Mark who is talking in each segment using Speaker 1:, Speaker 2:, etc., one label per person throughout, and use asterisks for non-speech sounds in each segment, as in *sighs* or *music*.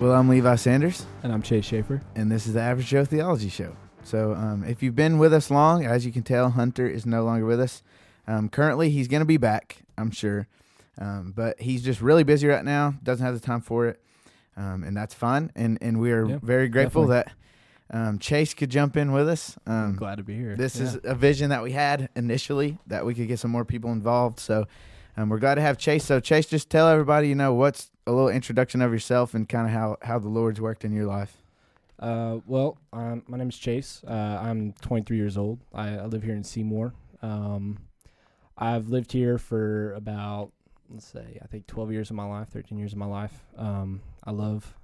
Speaker 1: Well, I'm Levi Sanders,
Speaker 2: And I'm Chase Schaefer.
Speaker 1: and this is the Average Joe Theology Show. So, um, if you've been with us long, as you can tell, Hunter is no longer with us. Um, currently, he's going to be back, I'm sure, um, but he's just really busy right now. Doesn't have the time for it, um, and that's fine. And and we are
Speaker 2: Yeah,
Speaker 1: very grateful that um, Chase could jump in with us.
Speaker 2: I'm
Speaker 1: Um,
Speaker 2: glad to be here.
Speaker 1: this
Speaker 2: Yeah.
Speaker 1: is a vision that we had initially that we could get some more people involved. So um, we're glad to have Chase. So Chase, just tell everybody, you know, what's a little introduction of yourself and kind of how how the Lord's worked in your life.
Speaker 2: Uh, well, um, my name is Chase. Uh, I'm 23 years old. I, I live here in Seymour. Um, I've lived here for about, let's say, I think 12 years of my life, 13 years of my life. Um, I love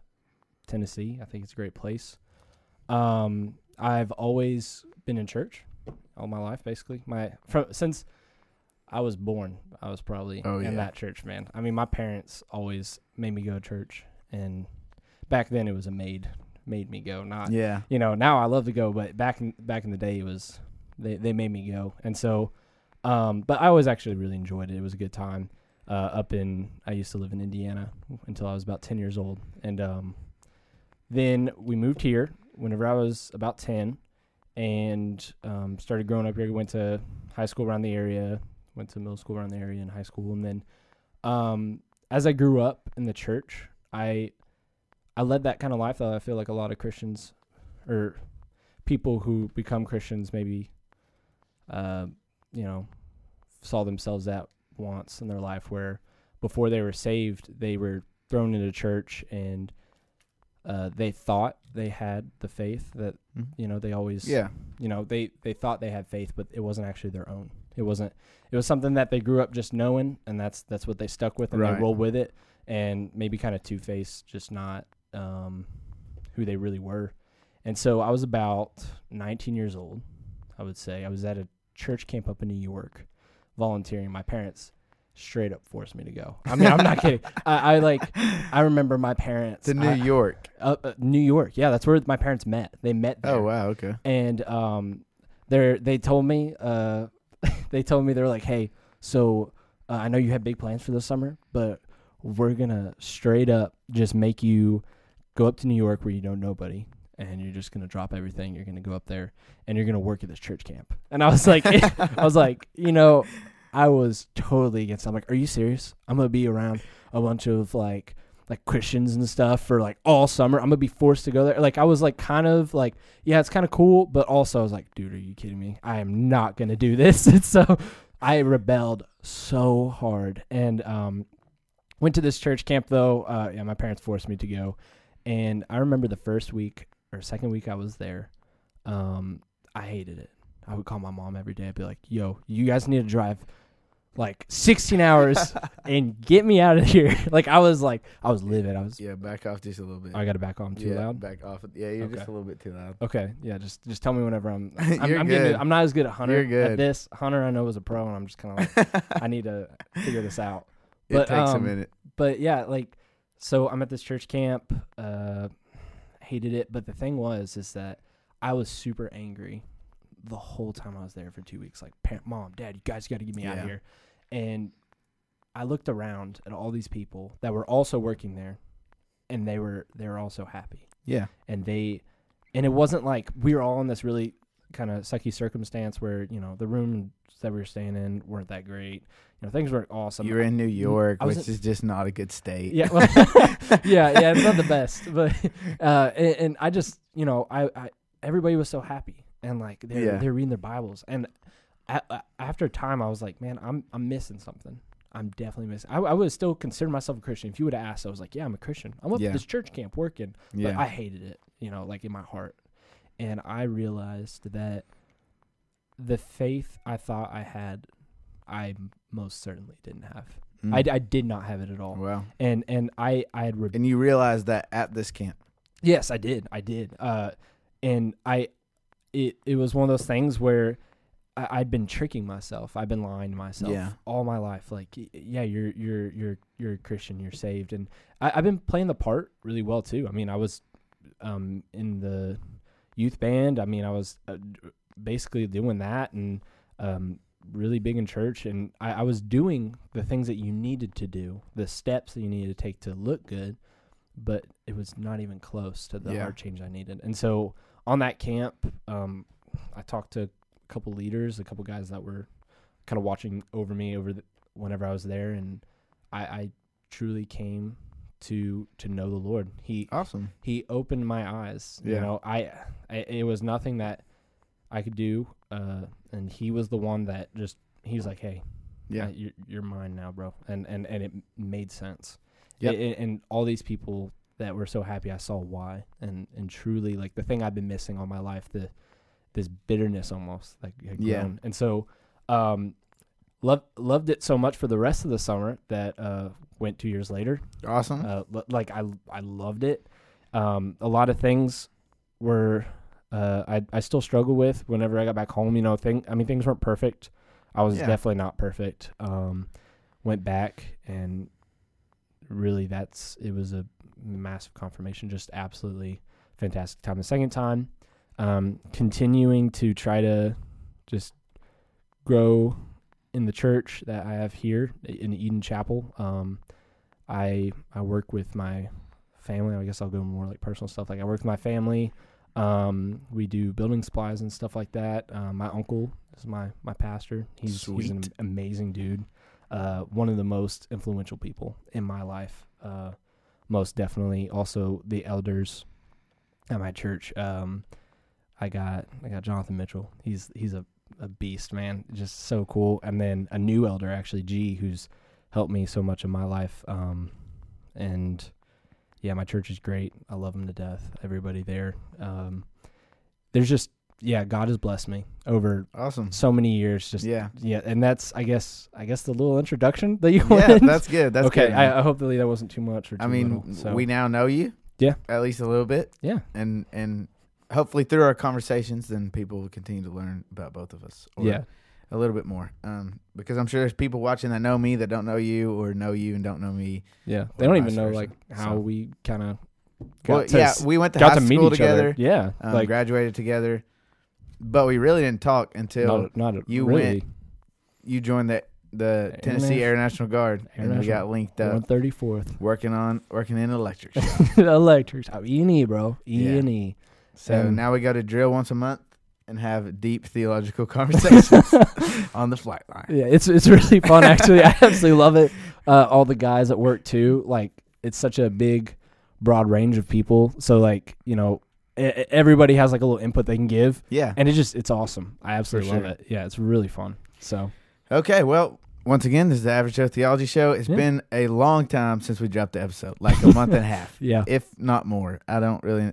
Speaker 2: Tennessee. I think it's a great place. Um, I've always been in church all my life, basically. My from since I was born, I was probably
Speaker 1: Oh,
Speaker 2: in
Speaker 1: yeah.
Speaker 2: that church, man. I mean, my parents always made me go to church, and back then it was a maid made me go, not
Speaker 1: Yeah.
Speaker 2: you know now i love to go but back in back in the day it was they, they made me go. And so um but i always actually really enjoyed it. It was a good time uh up in i used to live in indiana until i was about 10 years old. And um then we moved here whenever i was about 10 and um started growing up here. Went to high school around the area went to middle school around the area and high school. And then um as i grew up in the church i I led that kind of life that I feel like a lot of Christians or people who become Christians maybe, uh, you know, saw themselves at once in their life where before they were saved, they were thrown into church and uh, they thought they had the faith that,
Speaker 1: Mhm.
Speaker 2: you know, they always,
Speaker 1: Yeah.
Speaker 2: you know, they, they thought they had faith, but it wasn't actually their own. It wasn't, it was something that they grew up just knowing and that's, that's what they stuck with and
Speaker 1: Right.
Speaker 2: they rolled with it and maybe kind of two faced, just not um, who they really were. And so I was about 19 years old, I would say. I was at a church camp up in New York volunteering. My parents straight up forced me to go. I mean, I'm not kidding. *laughs* I, I like, I remember my parents.
Speaker 1: To New
Speaker 2: I-
Speaker 1: York.
Speaker 2: Uh, uh, New York. Yeah, that's where my parents met. They met there
Speaker 1: Oh wow. Okay.
Speaker 2: and um, they they told me uh, *laughs* they told me they were like, hey, so uh, I know you had big plans for this summer, but we're gonna straight up just make you go up to New York where you know nobody. And you're just gonna drop everything. You're gonna go up there, and you're gonna work at this church camp. And I was like, *laughs* I was like, you know, I was totally against. It. I'm like, are you serious? I'm gonna be around a bunch of like like Christians and stuff for like all summer. I'm gonna be forced to go there. Like I was like kind of like, yeah, it's kind of cool, but also I was like, dude, are you kidding me? I am not gonna do this. And *laughs* so I rebelled so hard and um went to this church camp though. Uh yeah, my parents forced me to go. And I remember the first week or second week I was there, um, I hated it. I would call my mom every day. I'd be like, yo, you guys need to drive like 16 hours *laughs* and get me out of here. *laughs* like I was like, I was livid. I was.
Speaker 1: Yeah. Back off just a little bit.
Speaker 2: I got to back on too
Speaker 1: yeah,
Speaker 2: loud.
Speaker 1: Back off. Yeah. You're just a little bit too loud.
Speaker 2: Okay, yeah, just just tell me whenever I'm. *laughs* I'm,
Speaker 1: You're
Speaker 2: I'm getting. I'm not as good at Hunter
Speaker 1: You're good.
Speaker 2: at this. Hunter, I know is a pro, and I'm just kind of like, I need to figure this out.
Speaker 1: it
Speaker 2: But,
Speaker 1: takes a
Speaker 2: um,
Speaker 1: minute.
Speaker 2: But yeah, like, so I'm at this church camp. Uh, hated it, but the thing was, is that I was super angry the whole time I was there for two weeks. Like, mom, dad, you guys got to get me out of here. And I looked around at all these people that were also working there, and they were they were also happy
Speaker 1: Yeah.
Speaker 2: and they and it wasn't like we were all in this really kind of sucky circumstance where you know the rooms that we were staying in weren't that great you know things weren't awesome
Speaker 1: You're in New York, which
Speaker 2: in-
Speaker 1: is just not a good state.
Speaker 2: yeah well, *laughs* yeah yeah it's not the best *laughs* but uh and, and i just you know I, I everybody was so happy and like they're
Speaker 1: Yeah.
Speaker 2: they're reading their bibles and a a- after a time i was like man i'm i'm missing something I'm definitely missing. I, I would still consider myself a Christian. If you would have asked, I was like, "Yeah, I'm a Christian. I'm up
Speaker 1: Yeah.
Speaker 2: at this church camp working."
Speaker 1: yeah.
Speaker 2: But I hated it, you know, like in my heart. And I realized that the faith I thought I had, I most certainly didn't have.
Speaker 1: Mm.
Speaker 2: I, I did not have it at all.
Speaker 1: wow.
Speaker 2: And and I I had re-
Speaker 1: And you realize that at this camp.
Speaker 2: yes I did I did. Uh, and I it it was one of those things where I, I'd been tricking myself. I've been lying to myself
Speaker 1: Yeah.
Speaker 2: all my life. Like, yeah, you're you're you're you're a Christian. You're saved, and I, I've been playing the part really well too. I mean, I was um, in the youth band. I mean, I was uh, basically doing that and um, really big in church. And I, I was doing the things that you needed to do, the steps that you needed to take to look good, but it was not even close to the
Speaker 1: Yeah.
Speaker 2: heart change I needed. And so on that camp, um, I talked to a couple leaders, a couple guys that were kind of watching over me over the, whenever I was there, and I, I truly came to to know the Lord. He
Speaker 1: Awesome.
Speaker 2: he opened my eyes. You know, I, I it was nothing that I could do, uh, and he was the one that just he was like, "Hey,
Speaker 1: Yeah.
Speaker 2: uh, you're, you're mine now, bro," and and and it made sense. A- and all these people that were so happy, I saw why, and and truly like the thing I've been missing all my life, the this bitterness almost like
Speaker 1: Yeah.
Speaker 2: and so um, loved loved it so much for the rest of the summer that uh went two years later
Speaker 1: Awesome.
Speaker 2: uh, li- like I I loved it. Um, a lot of things were uh, I I still struggle with whenever I got back home. You know, thing I mean things weren't perfect. I was
Speaker 1: Yeah.
Speaker 2: definitely not perfect. Um, went back and really that's it was a massive confirmation. Just absolutely fantastic time. The second time, um, continuing to try to just grow in the church that I have here in Eden Chapel. Um, I I work with my family. I guess I'll go more like personal stuff. Like I work with my family. Um, we do building supplies and stuff like that. Um, my uncle is my my pastor. He's he's an amazing dude. Uh, one of the most influential people in my life. Uh, most definitely. Also the elders at my church. Um, I got I got Jonathan Mitchell. He's he's a a beast, man. Just so cool. And then a new elder, actually, G, who's helped me so much in my life. Um, and yeah, my church is great. I love them to death. Everybody there. Um, there's just yeah, God has blessed me over
Speaker 1: Awesome.
Speaker 2: so many years. Just yeah,
Speaker 1: Yeah.
Speaker 2: and that's I guess I guess the little introduction that you
Speaker 1: Yeah,
Speaker 2: wanted.
Speaker 1: that's good. That's
Speaker 2: okay.
Speaker 1: good.
Speaker 2: I, I hope that that wasn't too much or too
Speaker 1: I mean,
Speaker 2: little, so.
Speaker 1: we now know you.
Speaker 2: Yeah.
Speaker 1: At least a little bit.
Speaker 2: yeah
Speaker 1: And and hopefully through our conversations then people will continue to learn about both of us. or
Speaker 2: yeah
Speaker 1: A little bit more. Um because I'm sure there's people watching that know me that don't know you or know you and don't know me.
Speaker 2: yeah. They don't even know
Speaker 1: versa.
Speaker 2: like how
Speaker 1: So-
Speaker 2: we kind of
Speaker 1: Well,
Speaker 2: got to
Speaker 1: yeah, we went to
Speaker 2: got
Speaker 1: high
Speaker 2: to meet
Speaker 1: school together.
Speaker 2: other. Yeah,
Speaker 1: Um,
Speaker 2: like
Speaker 1: graduated together. But we really didn't talk until
Speaker 2: not, not
Speaker 1: you
Speaker 2: really.
Speaker 1: went you joined the the
Speaker 2: Air
Speaker 1: Tennessee Air National Guard
Speaker 2: Air
Speaker 1: and we got linked up
Speaker 2: One thirty fourth.
Speaker 1: working on working in electric. *laughs*
Speaker 2: Electric. Oh, E and E, bro. E and E.
Speaker 1: So
Speaker 2: Um,
Speaker 1: now we go to drill once a month and have deep theological *laughs* conversations *laughs* on the flight line.
Speaker 2: Yeah, it's it's really fun actually. I *laughs* absolutely love it. Uh, all the guys at work too. Like it's such a big, broad range of people. So like you know, everybody has like a little input they can give,
Speaker 1: Yeah.
Speaker 2: and it just it's awesome. I absolutely love it. Yeah, it's really fun. So
Speaker 1: Okay. Well, once again, this is the Average Joe Theology Show. It's
Speaker 2: Yeah.
Speaker 1: been a long time since we dropped the episode, like a month and a half,
Speaker 2: yeah,
Speaker 1: if not more. I don't really,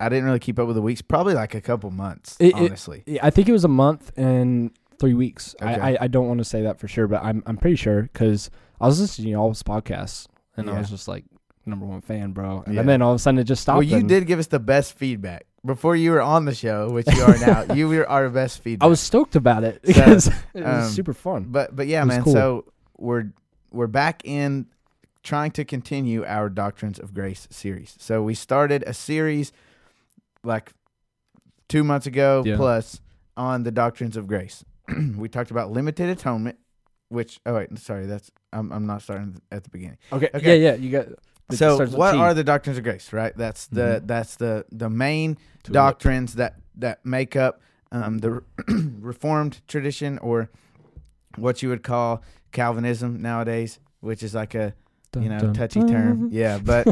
Speaker 1: I didn't really keep up with the weeks. Probably like a couple months,
Speaker 2: It- it-
Speaker 1: honestly.
Speaker 2: Yeah, I think it was a month and three weeks.
Speaker 1: Okay.
Speaker 2: I, I I don't want to say that for sure, but I'm I'm pretty sure because I was listening to y'all's podcasts and I was just like number one fan, bro. And
Speaker 1: Yeah.
Speaker 2: then all of a sudden it just stopped.
Speaker 1: well, you
Speaker 2: and
Speaker 1: did give us the best feedback before you were on the show, which you are now. *laughs* you were our best feedback.
Speaker 2: I was stoked about it because *laughs* it was
Speaker 1: um,
Speaker 2: super fun.
Speaker 1: But but yeah, man.
Speaker 2: cool.
Speaker 1: So we're we're back in trying to continue our Doctrines of Grace series. So we started a series like two months ago
Speaker 2: Yeah.
Speaker 1: plus on the Doctrines of Grace. *clears throat* we talked about limited atonement, which oh wait, sorry, that's I'm I'm not starting at the beginning.
Speaker 2: Okay.
Speaker 1: Okay.
Speaker 2: Yeah, yeah. You got. it
Speaker 1: so
Speaker 2: starts with
Speaker 1: what
Speaker 2: T.
Speaker 1: are the doctrines of grace? Right. That's the
Speaker 2: Mhm.
Speaker 1: that's the the main
Speaker 2: Tulip.
Speaker 1: doctrines that that make up um, the *clears throat* Reformed tradition, or what you would call Calvinism nowadays, which is like a you know touchy term. Yeah, but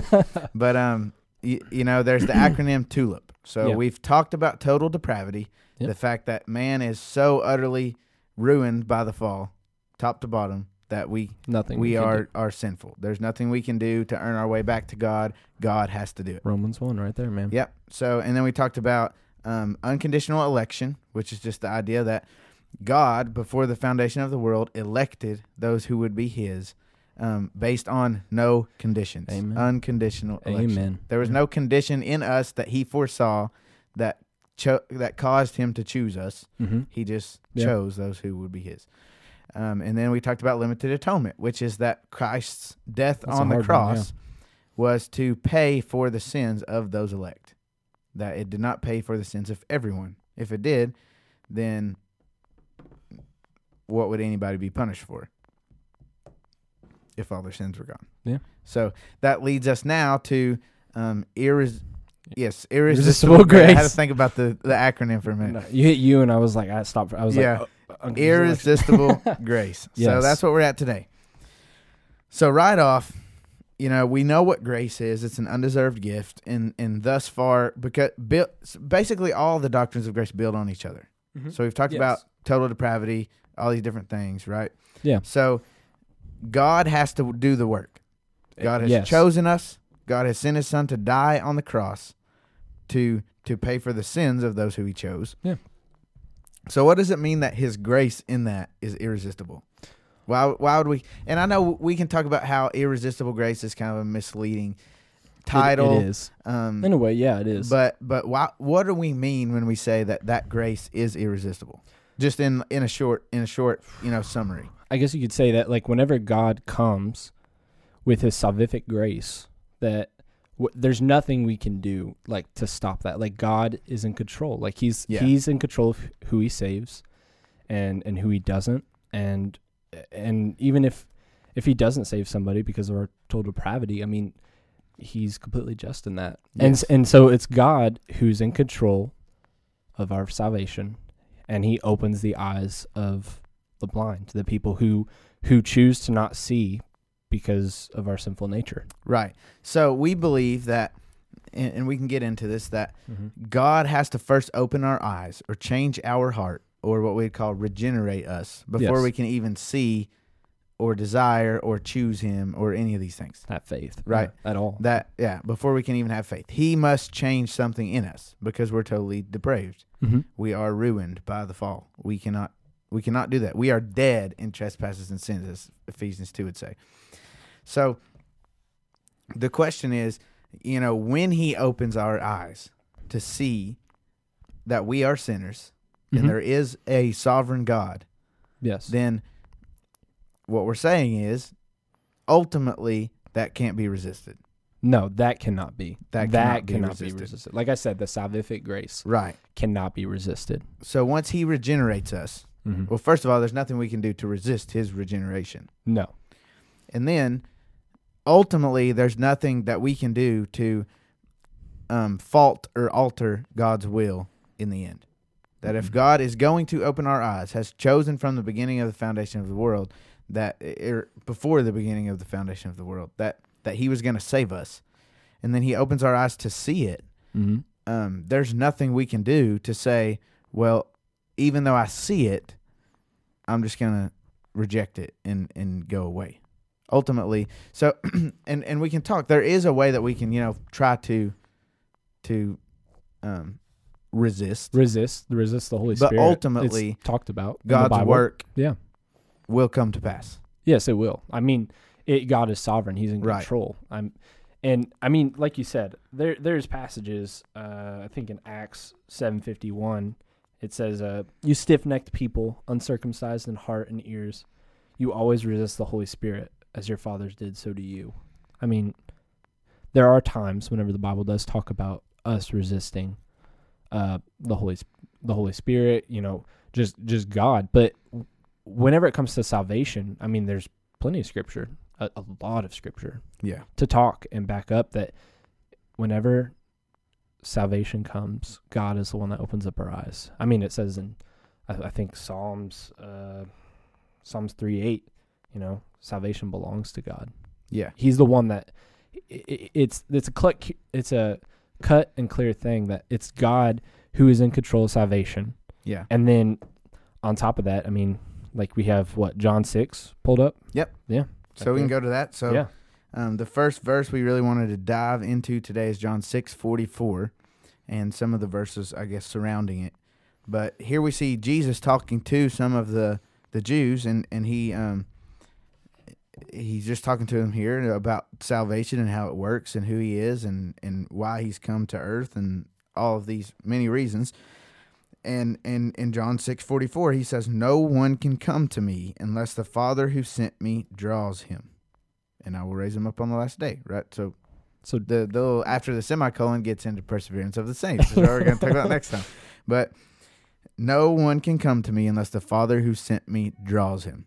Speaker 1: *laughs* but um you, you know there's the *clears throat* acronym TULIP. So
Speaker 2: Yeah.
Speaker 1: we've talked about total depravity,
Speaker 2: Yep.
Speaker 1: the fact that man is so utterly ruined by the fall, top to bottom, that we
Speaker 2: Nothing.
Speaker 1: we
Speaker 2: can
Speaker 1: are
Speaker 2: do.
Speaker 1: are sinful. There's nothing we can do to earn our way back to God. God has to do it.
Speaker 2: Romans one right there, man.
Speaker 1: Yep. So, and then we talked about um, unconditional election, which is just the idea that God, before the foundation of the world, elected those who would be His, um, based on no conditions.
Speaker 2: Amen.
Speaker 1: Unconditional election.
Speaker 2: Amen.
Speaker 1: There was no condition in us that He foresaw that cho- that caused him to choose us.
Speaker 2: Mm-hmm.
Speaker 1: He just
Speaker 2: Yeah.
Speaker 1: chose those who would be his. Um, and then we talked about limited atonement, which is that Christ's death
Speaker 2: That's
Speaker 1: on the
Speaker 2: hard one,
Speaker 1: cross was to pay for the sins of those elect. That it did not pay for the sins of everyone. If it did, then what would anybody be punished for? If all their sins were gone.
Speaker 2: Yeah.
Speaker 1: So that leads us now to um, irres- yes,
Speaker 2: Irresistible
Speaker 1: irresistible grace. I had to think about the, the acronym for a minute.
Speaker 2: No, you hit you, and I was like, I stopped. I was
Speaker 1: Yeah.
Speaker 2: like, uh, uh,
Speaker 1: irresistible *laughs* grace. So that's what we're at today. So right off, you know, we know what grace is. It's an undeserved gift, and and thus far, because basically all the doctrines of grace build on each other.
Speaker 2: Mhm.
Speaker 1: So we've talked
Speaker 2: Yes.
Speaker 1: about total depravity, all these different things, right?
Speaker 2: Yeah.
Speaker 1: So God has to do the work. God has
Speaker 2: Yes.
Speaker 1: chosen us. God has sent His Son to die on the cross to to pay for the sins of those who He chose.
Speaker 2: Yeah.
Speaker 1: So what does it mean that His grace in that is irresistible? Why why would we? And I know we can talk about how irresistible grace is kind of a misleading
Speaker 2: It-
Speaker 1: title.
Speaker 2: it is.
Speaker 1: Um,
Speaker 2: In a way, yeah, it is.
Speaker 1: but but why, what do we mean when we say that that grace is irresistible? Just in in a short in a short you know summary.
Speaker 2: I guess you could say that like whenever God comes with his salvific grace that w- there's nothing we can do like to stop that like God is in control like he's
Speaker 1: Yeah.
Speaker 2: he's in control of who he saves and and who he doesn't and and even if if he doesn't save somebody because of our total depravity I mean he's completely just in that and
Speaker 1: Yes.
Speaker 2: s- and so it's God who's in control of our salvation and he opens the eyes of the blind, the people who who choose to not see because of our sinful nature.
Speaker 1: Right. So we believe that, and, and we can get into this that mm-hmm. God has to first open our eyes or change our heart or what we'd call regenerate us before
Speaker 2: Yes.
Speaker 1: we can even see or desire or choose Him or any of these things.
Speaker 2: That faith,
Speaker 1: Right.
Speaker 2: yeah, at all.
Speaker 1: That yeah, before we can even have faith, He must change something in us because we're totally depraved.
Speaker 2: Mhm.
Speaker 1: We are ruined by the fall. We cannot we cannot do that. We are dead in trespasses and sins, as Ephesians two would say. So the question is, you know, when he opens our eyes to see that we are sinners
Speaker 2: Mhm.
Speaker 1: and there is a sovereign God,
Speaker 2: yes,
Speaker 1: then what we're saying is ultimately that can't be resisted.
Speaker 2: no, that cannot be.
Speaker 1: That
Speaker 2: That,
Speaker 1: cannot be
Speaker 2: cannot
Speaker 1: resisted.
Speaker 2: be resisted. Like I said, the salvific grace
Speaker 1: Right.
Speaker 2: cannot be resisted.
Speaker 1: So once he regenerates us,
Speaker 2: Mhm.
Speaker 1: well, first of all, there's nothing we can do to resist his regeneration.
Speaker 2: no,
Speaker 1: And then ultimately, there's nothing that we can do to um, fault or alter God's will in the end. That if
Speaker 2: Mhm.
Speaker 1: God is going to open our eyes, has chosen from the beginning of the foundation of the world, that er, before the beginning of the foundation of the world, that that He was going to save us, and then He opens our eyes to see it.
Speaker 2: mm-hmm.
Speaker 1: Um, there's nothing we can do to say, well, even though I see it, I'm just gonna reject it and and go away. Ultimately, so *clears throat* and and we can talk. There is a way that we can you know try to to um resist
Speaker 2: resist, resist the Holy
Speaker 1: But
Speaker 2: Spirit.
Speaker 1: ultimately,
Speaker 2: it's talked about in the
Speaker 1: God's work.
Speaker 2: Yeah.
Speaker 1: Will come to pass.
Speaker 2: Yes, it will. I mean, it, God is sovereign; He's in
Speaker 1: Right.
Speaker 2: control. I'm, and I mean, like you said, there there's passages. Uh, I think in Acts seven fifty one, it says, uh, "You stiff necked people, uncircumcised in heart and ears, you always resist the Holy Spirit, as your fathers did. So do you." I mean, there are times whenever the Bible does talk about us resisting uh, the Holy the Holy Spirit. You know, just just God, but whenever it comes to salvation, I mean, there's plenty of scripture, a, a lot of scripture
Speaker 1: Yeah.
Speaker 2: to talk and back up that whenever salvation comes, God is the one that opens up our eyes. I mean, it says in, I, I think Psalms, uh, Psalms three eight, you know, salvation belongs to God.
Speaker 1: Yeah.
Speaker 2: He's the one that i- i- it's it's a cut it's a cut and clear thing that it's God who is in control of salvation.
Speaker 1: Yeah.
Speaker 2: And then on top of that, I mean, like we have what John six pulled up. Yep. Yeah.
Speaker 1: So we can go to that. So
Speaker 2: yeah,
Speaker 1: Um, the first verse we really wanted to dive into today is John six forty four, and some of the verses I guess surrounding it. But here we see Jesus talking to some of the the Jews, and and he um he's just talking to them here about salvation and how it works and who he is and and why he's come to earth and all of these many reasons. And and in John six forty four, he says, "No one can come to me unless the Father who sent me draws him, and I will raise him up on the last day." Right. So
Speaker 2: So
Speaker 1: the the little, after the semicolon gets into perseverance of the saints. What *laughs* we're going to talk about next time. But no one can come to me unless the Father who sent me draws him.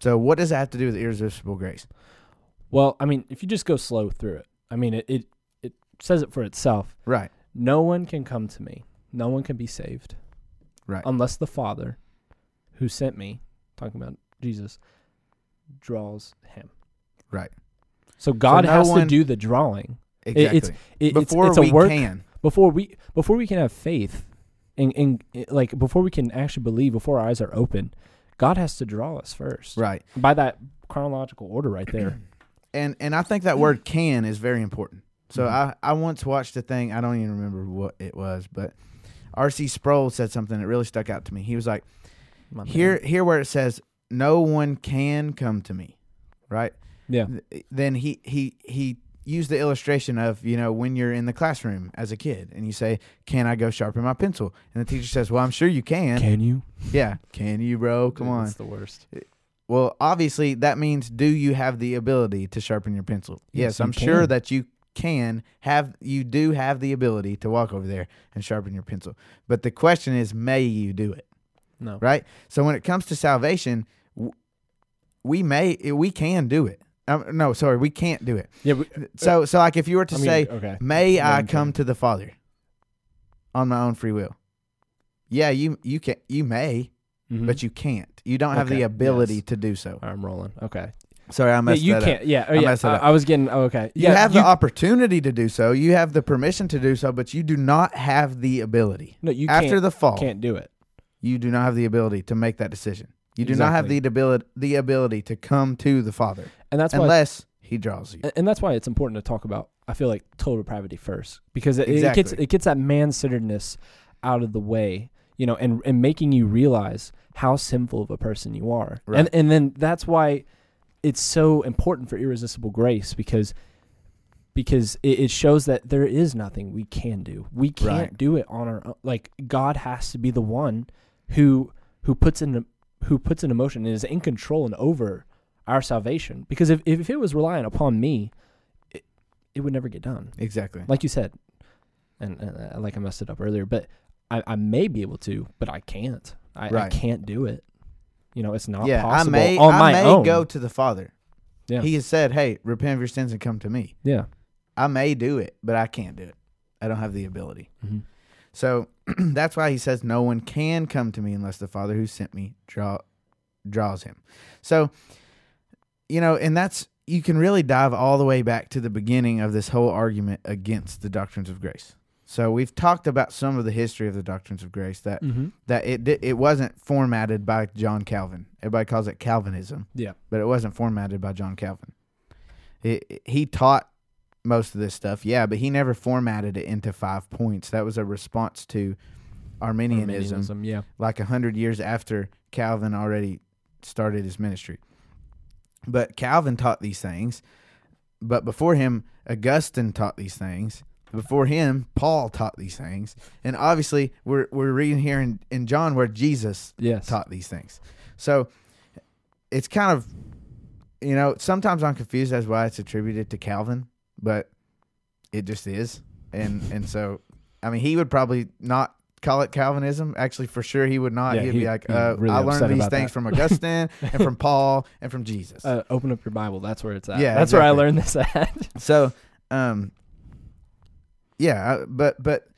Speaker 1: So what does that have to do with irresistible grace?
Speaker 2: well, I mean, if you just go slow through it, I mean, it it, it says it for itself.
Speaker 1: Right.
Speaker 2: No one can come to me. No one can be saved
Speaker 1: Right.
Speaker 2: unless the Father who sent me, talking about Jesus, draws him.
Speaker 1: Right.
Speaker 2: So God
Speaker 1: no
Speaker 2: has
Speaker 1: one-
Speaker 2: to do the drawing.
Speaker 1: Exactly.
Speaker 2: it's- It,
Speaker 1: Before
Speaker 2: it's, it's
Speaker 1: we
Speaker 2: a work
Speaker 1: can.
Speaker 2: before we before we can have faith and, and like before we can actually believe before our eyes are open god has to draw us first
Speaker 1: Right.
Speaker 2: by that chronological order right there *clears throat*
Speaker 1: And and I think that word can is very important. So
Speaker 2: Mhm.
Speaker 1: I, I once watched a thing, I don't even remember what it was, but R.C. Sproul said something that really stuck out to me. He was like,
Speaker 2: My man.
Speaker 1: here here where it says no one can come to me, right?
Speaker 2: yeah
Speaker 1: Th- Then he he he used the illustration of you know when you're in the classroom as a kid and you say, "Can I go sharpen my pencil?" and the teacher says, "Well, I'm sure you can."
Speaker 2: can you
Speaker 1: Yeah, can you, bro? Come on.
Speaker 2: That's the worst eh,
Speaker 1: Well, obviously that means do you have the ability to sharpen your pencil?
Speaker 2: Yes,
Speaker 1: Yes, I'm sure that you can have you do have the ability to walk over there and sharpen your pencil. But the question is may you do it?
Speaker 2: no
Speaker 1: Right? So when it comes to salvation, we may we can do it. Um, no, sorry, we can't do it.
Speaker 2: yeah we,
Speaker 1: So so like if you were to
Speaker 2: I mean,
Speaker 1: say
Speaker 2: okay
Speaker 1: may I come to the Father on my own free will? Yeah, you you can you may,
Speaker 2: Mhm.
Speaker 1: but you can't. You don't have
Speaker 2: Okay,
Speaker 1: the ability
Speaker 2: yes.
Speaker 1: to do so.
Speaker 2: i'm rolling okay
Speaker 1: Sorry, I
Speaker 2: yeah,
Speaker 1: messed
Speaker 2: you
Speaker 1: that
Speaker 2: can't
Speaker 1: up.
Speaker 2: yeah oh,
Speaker 1: I
Speaker 2: yeah I,
Speaker 1: up.
Speaker 2: I was getting oh, okay
Speaker 1: You
Speaker 2: yeah
Speaker 1: have the opportunity to do so. You have the permission to do so, but you do not have the ability.
Speaker 2: no you
Speaker 1: After
Speaker 2: can't,
Speaker 1: the fall,
Speaker 2: can't do it
Speaker 1: you do not have the ability to make that decision. You do not have the ability the ability to come to the Father
Speaker 2: and that's why
Speaker 1: unless He draws you.
Speaker 2: And- that's why it's important to talk about i feel like total depravity first because it, it gets it gets that man-centeredness out of the way you know and and making you realize how sinful of a person you are
Speaker 1: Right.
Speaker 2: and and then that's why it's so important for irresistible grace because because it, it shows that there is nothing we can do. We can't
Speaker 1: Right.
Speaker 2: do it on our own. Like god has to be the one who who puts in who puts in motion and is in control and over our salvation. Because if, if it was relying upon me it, it would never get done.
Speaker 1: Exactly.
Speaker 2: like you said and uh, like i messed it up earlier but I, I may be able to but i can't. I, I can't do it you know it's not
Speaker 1: yeah,
Speaker 2: possible
Speaker 1: I may
Speaker 2: on
Speaker 1: I
Speaker 2: my
Speaker 1: may
Speaker 2: own
Speaker 1: go to the Father.
Speaker 2: Yeah.
Speaker 1: He has said, "Hey, repent of your sins and come to me."
Speaker 2: yeah
Speaker 1: I may do it, but I can't do it. I don't have the ability.
Speaker 2: hmm
Speaker 1: So *clears throat* that's why he says no one can come to me unless the Father who sent me draw draws him. So you know, and that's you can really dive all the way back to the beginning of this whole argument against the doctrines of grace. So we've talked about some of the history of the doctrines of grace that
Speaker 2: hmm
Speaker 1: that it it wasn't formatted by John Calvin. Everybody calls it Calvinism,
Speaker 2: yeah
Speaker 1: but it wasn't formatted by John Calvin. It, he taught most of this stuff, yeah, but he never formatted it into five points. That was a response to Arminianism,
Speaker 2: Arminianism, yeah
Speaker 1: like a hundred years after Calvin already started his ministry. But Calvin taught these things, but before him, Augustine taught these things. Before him, Paul taught these things, and obviously, we're we're reading here in, in John where Jesus
Speaker 2: yes
Speaker 1: taught these things. So it's kind of, you know, sometimes I'm confused as why it's attributed to Calvin, but it just is. And and so, I mean, he would probably not call it Calvinism. Actually, for sure, he would not.
Speaker 2: Yeah,
Speaker 1: He'd
Speaker 2: he-
Speaker 1: be like, uh,
Speaker 2: really
Speaker 1: I learned these things
Speaker 2: that.
Speaker 1: from *laughs* Augustine and from Paul and from Jesus.
Speaker 2: uh, open up your bible that's where it's at
Speaker 1: Yeah,
Speaker 2: that's where i learned this at
Speaker 1: So, um, yeah, but but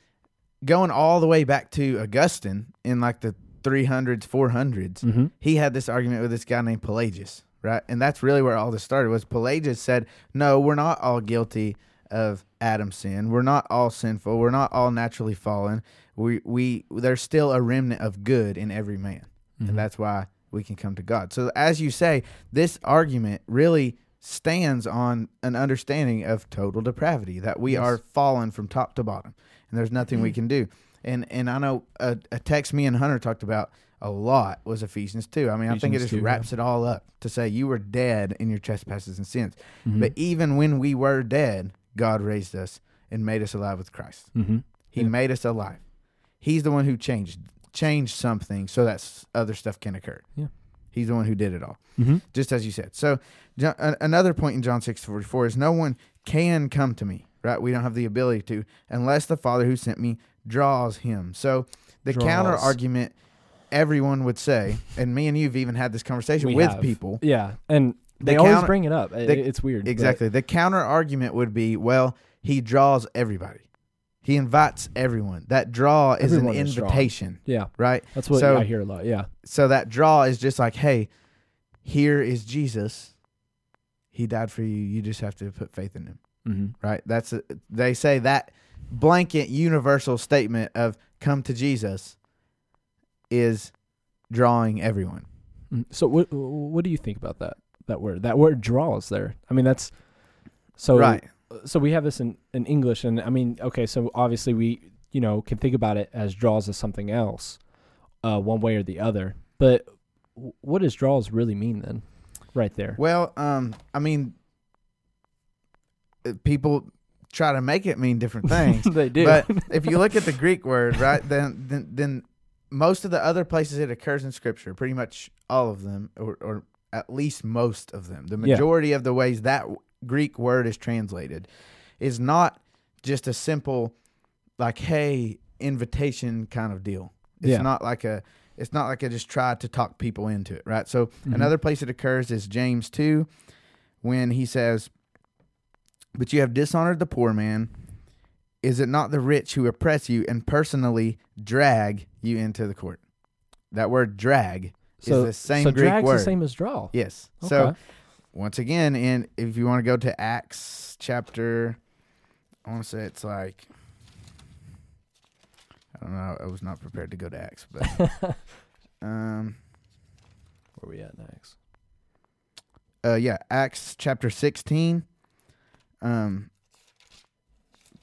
Speaker 1: going all the way back to Augustine in like the 300s, 400s,
Speaker 2: mm-hmm.
Speaker 1: he had this argument with this guy named Pelagius, right? And that's really where all this started. Was Pelagius said, "No, we're not all guilty of Adam's sin. We're not all sinful. We're not all naturally fallen. We we there's still a remnant of good in every man,
Speaker 2: Mhm.
Speaker 1: and that's why we can come to God." So as you say, this argument really stands on an understanding of total depravity that we
Speaker 2: Yes.
Speaker 1: are fallen from top to bottom, and there's nothing we can do. And and I know a, a text me and Hunter talked about a lot was Ephesians 2. I mean, I think it just
Speaker 2: 2, yeah.
Speaker 1: wraps it all up to say you were dead in your trespasses and sins.
Speaker 2: Mhm.
Speaker 1: But even when we were dead, God raised us and made us alive with Christ.
Speaker 2: Mhm.
Speaker 1: He
Speaker 2: Yeah.
Speaker 1: made us alive. He's the one who changed changed something so that other stuff can occur.
Speaker 2: Yeah.
Speaker 1: He's the one who did it all,
Speaker 2: Mm-hmm.
Speaker 1: just as you said. So Jo- a- another point in John six forty four is no one can come to me. Right? We don't have the ability to unless the Father who sent me draws him. So the
Speaker 2: Draws.
Speaker 1: counter argument everyone would say, and me and you've even had this conversation
Speaker 2: We
Speaker 1: with
Speaker 2: have.
Speaker 1: people.
Speaker 2: Yeah, and
Speaker 1: The
Speaker 2: they always
Speaker 1: counter-
Speaker 2: bring it up.
Speaker 1: The-
Speaker 2: it's weird. but-
Speaker 1: Exactly. The counter argument would be, well, he draws everybody. He invites everyone. That draw is
Speaker 2: Everyone
Speaker 1: an
Speaker 2: is drawn.
Speaker 1: invitation,
Speaker 2: yeah,
Speaker 1: right?
Speaker 2: that's what
Speaker 1: So-
Speaker 2: I hear a lot. Yeah.
Speaker 1: So that draw is just like, hey, here is Jesus. He died for you. You just have to put faith in him,
Speaker 2: Mm-hmm.
Speaker 1: right? That's a, they say that blanket universal statement of come to Jesus is drawing everyone.
Speaker 2: Mm. So what what do you think about that that word? That word draws there. I mean that's so
Speaker 1: right.
Speaker 2: So we have this in, in English and I mean okay so obviously we you know can think about it as draws as something else uh one way or the other. But w- what does draws really mean then? Right there.
Speaker 1: Well, um, I mean, uh, people try to make it mean different *laughs* things.
Speaker 2: they do.
Speaker 1: But if you look at the Greek word, right, then then then most of the other places it occurs in Scripture, pretty much all of them, or, or at least most of them, the
Speaker 2: Yeah.
Speaker 1: majority of the ways that Greek word is translated, is not just a simple, like, hey, invitation kind of deal. It's
Speaker 2: Yeah.
Speaker 1: not like a. It's not like I just tried to talk people into it, right? So
Speaker 2: Mhm.
Speaker 1: another place it occurs is James two, when he says, "But you have dishonored the poor man." Is it not the rich who oppress you and personally drag you into the court? That word drag
Speaker 2: so
Speaker 1: is the same
Speaker 2: so
Speaker 1: Greek
Speaker 2: drag's
Speaker 1: word.
Speaker 2: the same as draw.
Speaker 1: Yes. So
Speaker 2: Okay.
Speaker 1: Once again, in if you want to go to Acts chapter, I want to say it's like I don't know. I was not prepared to go to Acts, but *laughs* um,
Speaker 2: Where we at next?
Speaker 1: uh, yeah, Acts chapter sixteen. Um,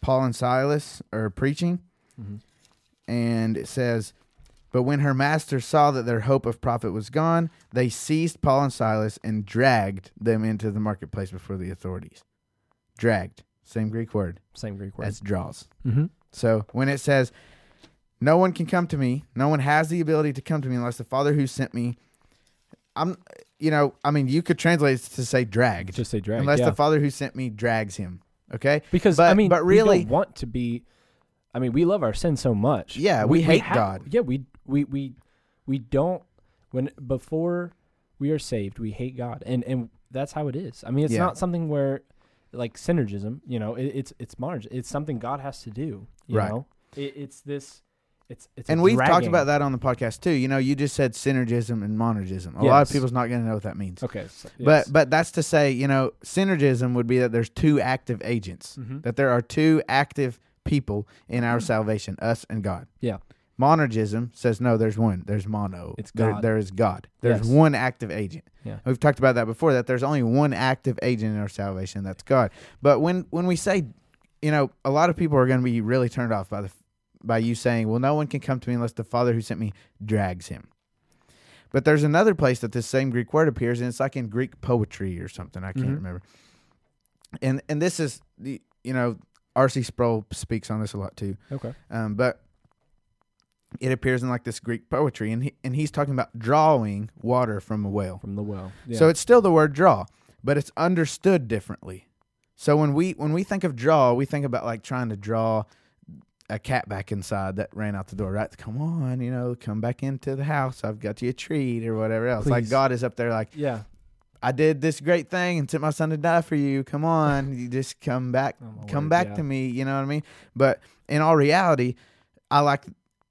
Speaker 1: Paul and Silas are preaching,
Speaker 2: Mm-hmm.
Speaker 1: and it says, But when her master saw that their hope of profit was gone, they seized Paul and Silas and dragged them into the marketplace before the authorities. Dragged, same Greek word
Speaker 2: Same Greek word.
Speaker 1: as draws.
Speaker 2: mm-hmm.
Speaker 1: So when it says, No one can come to me, no one has the ability to come to me unless the Father who sent me. I'm, you know, I mean, you could translate it to say dragged,
Speaker 2: Just say drag.
Speaker 1: unless
Speaker 2: yeah.
Speaker 1: the Father who sent me drags him. Okay?
Speaker 2: because
Speaker 1: but-
Speaker 2: I mean,
Speaker 1: but
Speaker 2: we
Speaker 1: really-
Speaker 2: don't want to be. I mean, we love our sin so much.
Speaker 1: Yeah, we hate
Speaker 2: ha-
Speaker 1: God.
Speaker 2: Yeah, we we we we don't when before we are saved, we hate God, and and that's how it is. I mean, it's
Speaker 1: Yeah.
Speaker 2: not something where like synergism. You know, it, it's it's monergism. It's something God has to do. You
Speaker 1: Right.
Speaker 2: know, it, it's this. It's it's.
Speaker 1: and we've talked about that on the podcast too. You know, you just said synergism and monergism. A lot of people's not going to know what that means.
Speaker 2: Okay, so, yes.
Speaker 1: But but that's to say, you know, synergism would be that there's two active agents.
Speaker 2: Mhm.
Speaker 1: That there are two active people in our salvation, us and God.
Speaker 2: Yeah.
Speaker 1: Monergism says no, there's one. There's mono.
Speaker 2: It's
Speaker 1: There- there is God. There's
Speaker 2: Yes.
Speaker 1: one active agent.
Speaker 2: Yeah.
Speaker 1: We've talked about that before. That there's only one active agent in our salvation. That's God. But when when we say, you know, a lot of people are going to be really turned off by the by you saying, "Well, no one can come to me unless the Father who sent me drags him." But there's another place that this same Greek word appears, and it's like in Greek poetry or something. I can't
Speaker 2: Mhm.
Speaker 1: remember. And and this is the you know R.C. Sproul speaks on this a lot too.
Speaker 2: okay.
Speaker 1: Um, but it appears in like this Greek poetry, and he, and he's talking about drawing water from a well.
Speaker 2: From the well. Yeah.
Speaker 1: So it's still the word draw, but it's understood differently. So when we when we think of draw, we think about like trying to draw a cat back inside that ran out the door. Right? Come on, you know, come back into the house. I've got you a treat or whatever else. Like God is up there, like
Speaker 2: yeah.
Speaker 1: I did this great thing and sent my son to die for you. Come on, *laughs* you just come back
Speaker 2: Oh,
Speaker 1: come
Speaker 2: word,
Speaker 1: back
Speaker 2: yeah.
Speaker 1: to me. You know what I mean? But in all reality, I like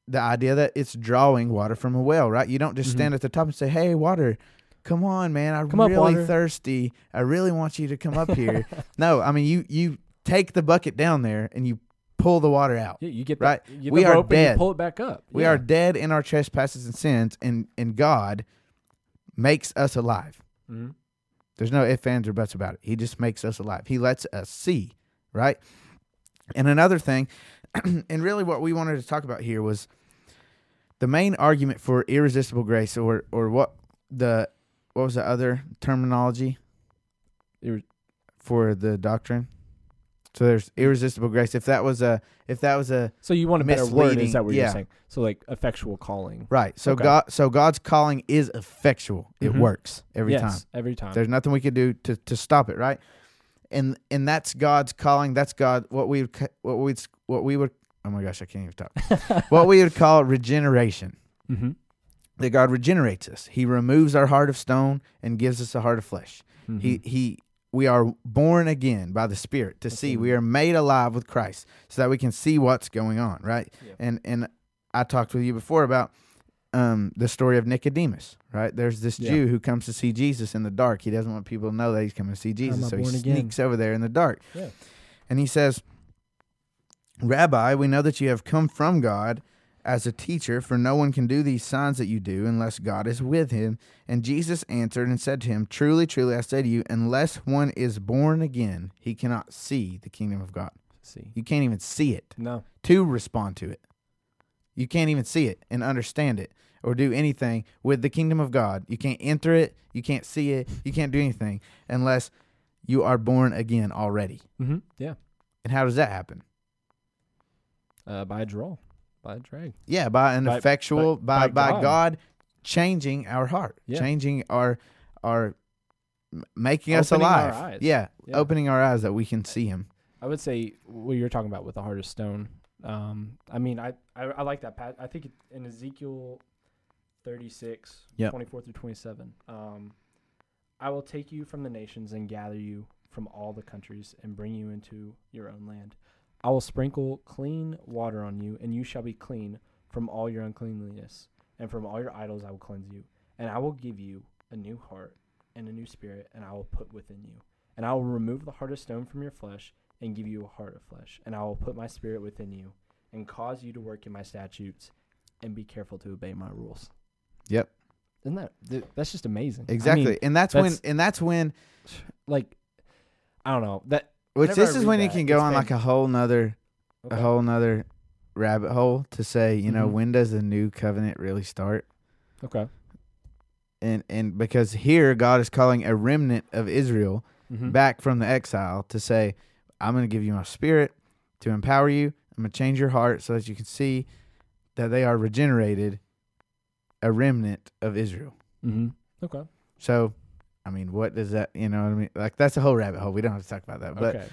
Speaker 1: the idea that it's drawing water from a well, right? You don't just
Speaker 2: Mhm.
Speaker 1: stand at the top and say, "Hey, water, come on, man, I'm
Speaker 2: Come
Speaker 1: really
Speaker 2: water."
Speaker 1: thirsty. I really want you to come up here." *laughs* no, I mean you you take the bucket down there and you pull the water out.
Speaker 2: Yeah, you get
Speaker 1: Right.
Speaker 2: that. You get
Speaker 1: We
Speaker 2: the
Speaker 1: are
Speaker 2: rope and you
Speaker 1: dead.
Speaker 2: pull it back up.
Speaker 1: We
Speaker 2: Yeah.
Speaker 1: are dead in our trespasses and sins, and and God makes us alive.
Speaker 2: Mhm.
Speaker 1: There's no ifs, ands, or buts about it. He just makes us alive. He lets us see, right? And another thing, *clears throat* and really what we wanted to talk about here was the main argument for irresistible grace, or or what the what was the other terminology
Speaker 2: Irre-
Speaker 1: for the doctrine? So there's irresistible grace. If that was a, if that was a
Speaker 2: So you want a better word? Is that what
Speaker 1: yeah.
Speaker 2: you're saying? So like effectual calling.
Speaker 1: right, so
Speaker 2: Okay.
Speaker 1: God, so God's calling is effectual. It
Speaker 2: Mhm.
Speaker 1: works every
Speaker 2: yes,
Speaker 1: time.
Speaker 2: Every time.
Speaker 1: There's nothing we could do to, to stop it, right? And and that's God's calling. That's God. What we would what we what we would. Oh my gosh, I can't even talk. *laughs* what we would call regeneration.
Speaker 2: mm-hmm.
Speaker 1: That God regenerates us. He removes our heart of stone and gives us a heart of flesh.
Speaker 2: Mm-hmm.
Speaker 1: He he. We are born again by the Spirit to
Speaker 2: That's
Speaker 1: see. We are made alive with Christ, so that we can see what's going on, right?
Speaker 2: Yeah.
Speaker 1: And and I talked with you before about um, the story of Nicodemus, right? There's this
Speaker 2: Yeah.
Speaker 1: Jew who comes to see Jesus in the dark. He doesn't want people to know that he's coming to see Jesus, so he
Speaker 2: again?
Speaker 1: sneaks over there in the dark.
Speaker 2: Yeah.
Speaker 1: And he says, Rabbi, we know that you have come from God as a teacher, for no one can do these signs that you do unless God is with him. And Jesus answered and said to him, Truly, truly, I say to you, unless one is born again, he cannot see the kingdom of God.
Speaker 2: See.
Speaker 1: You can't even see it
Speaker 2: No.
Speaker 1: to respond to it. You can't even see it and understand it or do anything with the kingdom of God. You can't enter it, you can't see it, you can't do anything unless you are born again already.
Speaker 2: Mm-hmm. Yeah.
Speaker 1: And how does that happen?
Speaker 2: Uh, by a draw, by a drag.
Speaker 1: Yeah, by an
Speaker 2: By-
Speaker 1: effectual by
Speaker 2: by- by
Speaker 1: God.
Speaker 2: God.
Speaker 1: changing our heart,
Speaker 2: Yeah.
Speaker 1: changing our our making us
Speaker 2: Opening our
Speaker 1: alive.
Speaker 2: eyes.
Speaker 1: Yeah,
Speaker 2: Yeah.
Speaker 1: opening our eyes that we can see him.
Speaker 2: I would say what you're talking about with the heart of stone. Um, I mean, I, I, I like that. Pat. I think it, in Ezekiel 36,
Speaker 1: Yep.
Speaker 2: 24 through 27, um, I will take you from the nations and gather you from all the countries and bring you into your own land. I will sprinkle clean water on you, and you shall be clean from all your uncleanliness, and from all your idols I will cleanse you. And I will give you a new heart and a new spirit, and I will put within you. And I will remove the heart of stone from your flesh and give you a heart of flesh. And I will put my spirit within you and cause you to work in my statutes and be careful to obey my rules.
Speaker 1: Yep,
Speaker 2: Isn't that th- that's just amazing? I mean,
Speaker 1: exactly. and that's,
Speaker 2: that's-
Speaker 1: when and that's when
Speaker 2: like I don't know that
Speaker 1: which
Speaker 2: Whenever
Speaker 1: this
Speaker 2: I
Speaker 1: is
Speaker 2: read
Speaker 1: when you
Speaker 2: that,
Speaker 1: can go
Speaker 2: it's
Speaker 1: on like a whole nother
Speaker 2: okay.
Speaker 1: a whole nother rabbit hole to say, you know,
Speaker 2: Mhm.
Speaker 1: when does the new covenant really start?
Speaker 2: okay.
Speaker 1: And and because here God is calling a remnant of Israel
Speaker 2: Mhm.
Speaker 1: back from the exile to say, I'm going to give you my spirit to empower you. I'm going to change your heart so that you can see that they are regenerated, a remnant of Israel.
Speaker 2: Mhm. Okay.
Speaker 1: So, I mean, what does that, you know what I mean? Like, that's a whole rabbit hole. We don't have to talk about that. But,
Speaker 2: okay.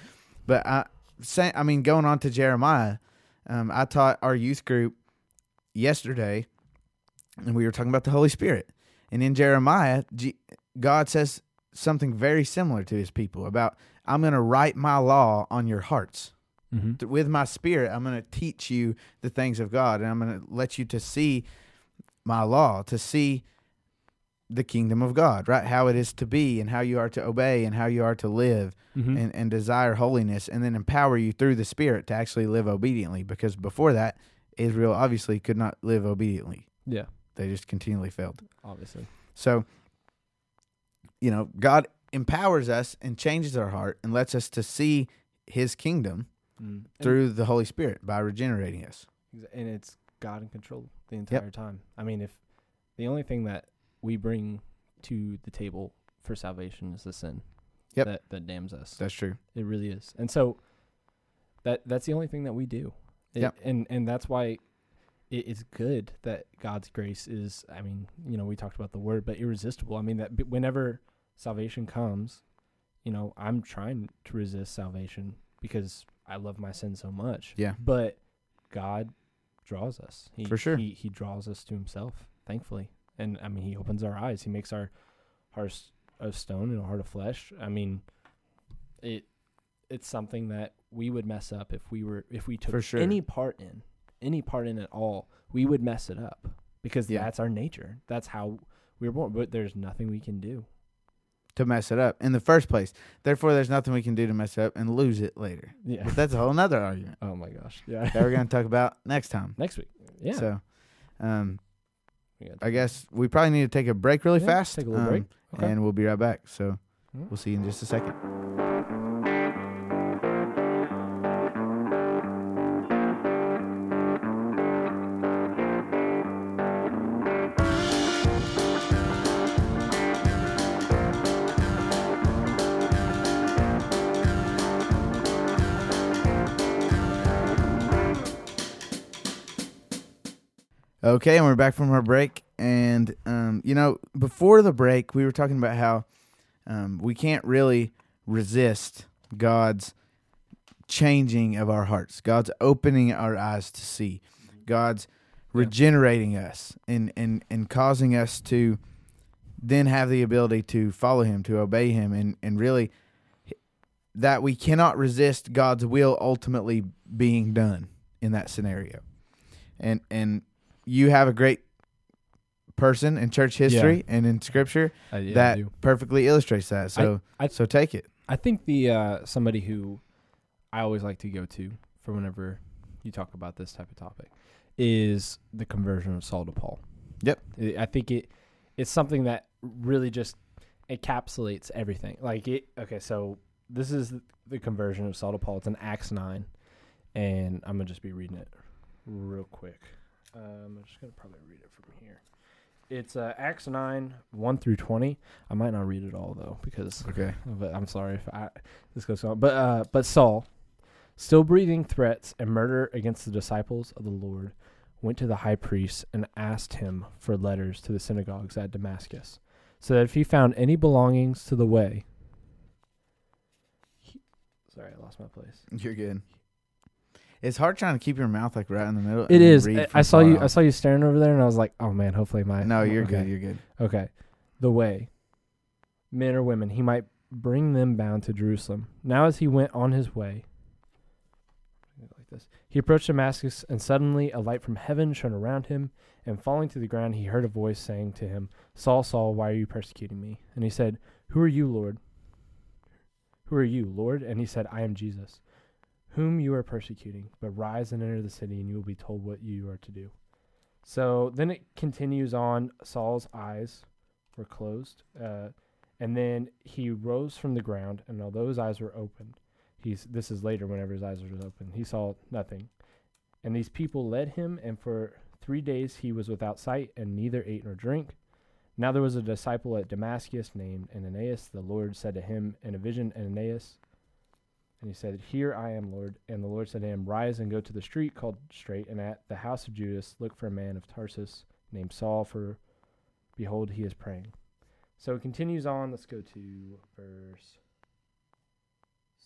Speaker 1: but I, say, I mean, going on to Jeremiah, um, I taught our youth group yesterday, and we were talking about the Holy Spirit. And in Jeremiah, G- God says something very similar to his people about, I'm going to write my law on your hearts.
Speaker 2: Mm-hmm.
Speaker 1: With my spirit, I'm going to teach you the things of God, and I'm going to let you to see my law, to see the kingdom of God, right? How it is to be, and how you are to obey, and how you are to live
Speaker 2: Mm-hmm.
Speaker 1: and, and desire holiness and then empower you through the spirit to actually live obediently because before that israel obviously could not live obediently
Speaker 2: yeah.
Speaker 1: they just continually failed
Speaker 2: Obviously.
Speaker 1: so you know god empowers us and changes our heart and lets us to see his kingdom
Speaker 2: Mm.
Speaker 1: through the holy spirit by regenerating us
Speaker 2: And, and it's God in control the entire time. I mean, if the only thing that we bring to the table for salvation is the sin
Speaker 1: Yep.
Speaker 2: that that damns us.
Speaker 1: that's true
Speaker 2: It really is. And so that that's the only thing that we do. It,
Speaker 1: Yep.
Speaker 2: And and that's why it's good that God's grace is I mean, you know, we talked about the word, but irresistible. I mean that whenever salvation comes, you know, I'm trying to resist salvation because I love my sin so much.
Speaker 1: Yeah.
Speaker 2: But God draws us. He,
Speaker 1: For sure.
Speaker 2: He he draws us to himself, thankfully. And I mean he opens our eyes. He makes our hearts of stone and a heart of flesh. I mean, it it's something that we would mess up if we were if we took
Speaker 1: sure.
Speaker 2: any part in any part in at all. We would mess it up because
Speaker 1: Yeah.
Speaker 2: that's our nature. That's how we were born. But there's nothing we can do.
Speaker 1: to mess it up in the first place therefore there's nothing we can do to mess it up and lose it later
Speaker 2: Yeah.
Speaker 1: but that's a whole nother argument *laughs*
Speaker 2: oh my gosh. Yeah.
Speaker 1: that we're going to talk about next time
Speaker 2: Next week. Yeah.
Speaker 1: so um I guess we probably need to take a break really
Speaker 2: Yeah,
Speaker 1: fast.
Speaker 2: take a little
Speaker 1: um,
Speaker 2: break. Okay.
Speaker 1: And we'll be right back. So we'll see you in just a second. Okay, and we're back from our break. And, um, you know, before the break, we were talking about how um, we can't really resist God's changing of our hearts, God's opening our eyes to see, God's regenerating us and, and, and causing us to then have the ability to follow Him, to obey Him, and, and really that we cannot resist God's will ultimately being done in that scenario. And and you have a great person in church history and in scripture
Speaker 2: Uh, yeah,
Speaker 1: that perfectly illustrates that. So
Speaker 2: I-
Speaker 1: so take it.
Speaker 2: I think the uh, somebody who I always like to go to for whenever you talk about this type of topic is the conversion of Saul to Paul.
Speaker 1: Yep.
Speaker 2: I- I think it it's something that really just encapsulates everything. Like it. Okay, so this is the conversion of Saul to Paul. It's in Acts nine, and I'm gonna just be reading it real quick. Um, I'm just gonna probably read it from here. It's uh, Acts nine one through twenty. I might not read it all though because
Speaker 1: Okay. *laughs*
Speaker 2: but I'm sorry if I this goes on. But uh, but Saul, still breathing threats and murder against the disciples of the Lord, went to the high priest and asked him for letters to the synagogues at Damascus, so that if he found any belongings to the way. he- sorry, I lost my place.
Speaker 1: You're good. It's hard trying to keep your mouth like right in the middle.
Speaker 2: It is. I- saw you. I saw you staring over there, and I was like, "Oh man, hopefully my."
Speaker 1: No, you're
Speaker 2: okay.
Speaker 1: good. You're good.
Speaker 2: Okay. The way, men or women, he might bring them bound to Jerusalem. Now, as he went on his way, like this, he approached Damascus, and suddenly a light from heaven shone around him. And falling to the ground, he heard a voice saying to him, Saul, Saul, why are you persecuting me? And he said, Who are you, Lord? Who are you, Lord? And he said, I am Jesus, whom you are persecuting. But rise and enter the city, and you will be told what you are to do. So then it continues on. Saul's eyes were closed, uh, and then he rose from the ground, and although his eyes were opened, he's this is later. Whenever his eyes were open, he saw nothing. And these people led him, and for three days he was without sight, and neither ate nor drank. Now there was a disciple at Damascus named Ananias. The Lord said to him in a vision, Ananias. And he said, Here I am, Lord. And the Lord said to him, Rise and go to the street called Straight, and at the house of Judas look for a man of Tarsus named Saul, for behold, he is praying. So it continues on. Let's go to verse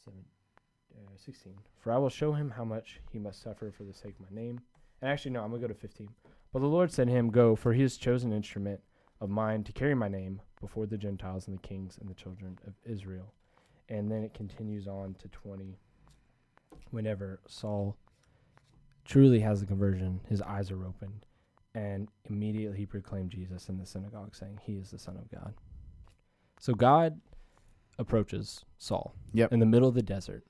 Speaker 2: seven, uh, 16. For I will show him how much he must suffer for the sake of my name. And actually, no, I'm going to go to 15. But the Lord said to him, Go, for he is chosen instrument of mine to carry my name before the Gentiles and the kings and the children of Israel. And then it continues on to 20. Whenever Saul truly has the conversion, his eyes are opened, and immediately he proclaimed Jesus in the synagogue, saying, He is the Son of God. So God approaches Saul
Speaker 1: Yep.
Speaker 2: in the middle of the desert.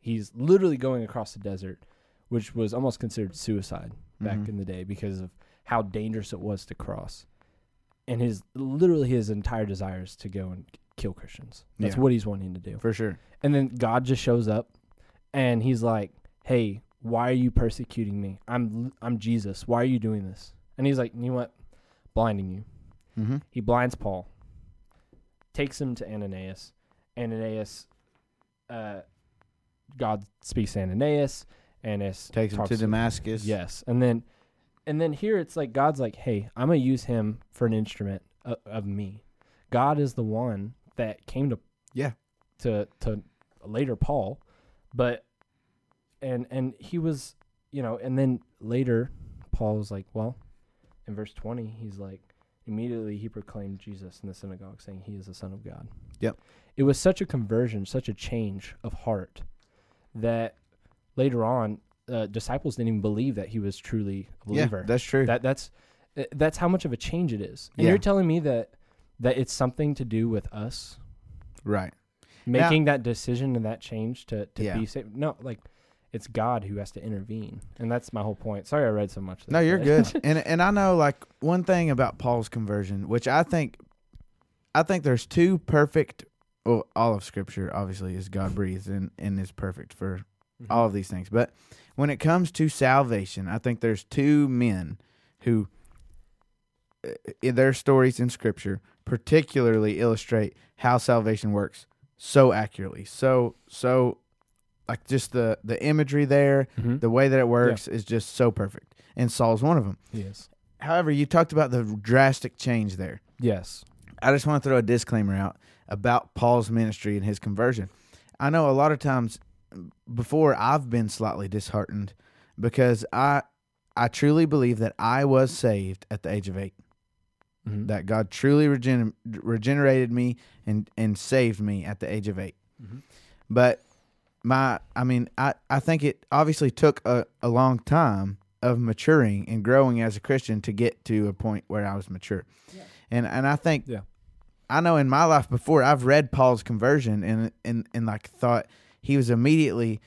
Speaker 2: He's literally going across the desert, which was almost considered suicide back
Speaker 1: Mhm.
Speaker 2: in the day because of how dangerous it was to cross. And his literally his entire desire is to go and kill Christians. That's
Speaker 1: Yeah.
Speaker 2: what he's wanting to do.
Speaker 1: For sure.
Speaker 2: And then God just shows up and he's like, "Hey, why are you persecuting me? I'm I'm Jesus. Why are you doing this?" And he's like, "You know what? Blinding you."
Speaker 1: Mm-hmm.
Speaker 2: He blinds Paul, takes him to Ananias. Ananias, uh, God speaks to Ananias. Ananias
Speaker 1: Takes him
Speaker 2: talks
Speaker 1: to Damascus.
Speaker 2: Yes, and then, and then here it's like God's like, "Hey, I'm gonna use him for an instrument of, of me." God is the one that came to
Speaker 1: Yeah.
Speaker 2: to to later Paul, but and and he was you know, and then later Paul was like, well, in verse twenty, he's like, immediately he proclaimed Jesus in the synagogue, saying he is the Son of God.
Speaker 1: Yep.
Speaker 2: It was such a conversion, such a change of heart that later on, uh, disciples didn't even believe that he was truly a
Speaker 1: Yeah,
Speaker 2: believer.
Speaker 1: that's true.
Speaker 2: that that's uh, that's how much of a change it is. And
Speaker 1: Yeah.
Speaker 2: you're telling me that that it's something to do with us
Speaker 1: right.
Speaker 2: making that decision and that change to to
Speaker 1: Yeah.
Speaker 2: be saved. No, like it's God who has to intervene, and that's my whole point. Sorry, I read so much.
Speaker 1: No,
Speaker 2: there,
Speaker 1: you're
Speaker 2: but-
Speaker 1: good. *laughs* and and I know like one thing about Paul's conversion, which I think I think there's two perfect well, all of scripture obviously is God breathed and, and is perfect for
Speaker 2: Mhm.
Speaker 1: all of these things. But when it comes to salvation, I think there's two men who their stories in scripture particularly illustrate how salvation works so accurately. So so like just the the imagery there,
Speaker 2: Mhm.
Speaker 1: the way that it works is just so perfect. And Saul's one of them.
Speaker 2: Yes.
Speaker 1: however, you talked about the drastic change there.
Speaker 2: Yes.
Speaker 1: I just want to throw a disclaimer out about Paul's ministry and his conversion. I know a lot of times before I've been slightly disheartened because I I truly believe that I was saved at the age of 8.
Speaker 2: Mhm.
Speaker 1: That God truly regen- regenerated me and and saved me at the age of 8.
Speaker 2: Mhm.
Speaker 1: But my I mean I I think it obviously took a, a long time of maturing and growing as a Christian to get to a point where I was mature. And and I think
Speaker 2: Yeah.
Speaker 1: I know in my life before I've read Paul's conversion and and and like thought he was immediately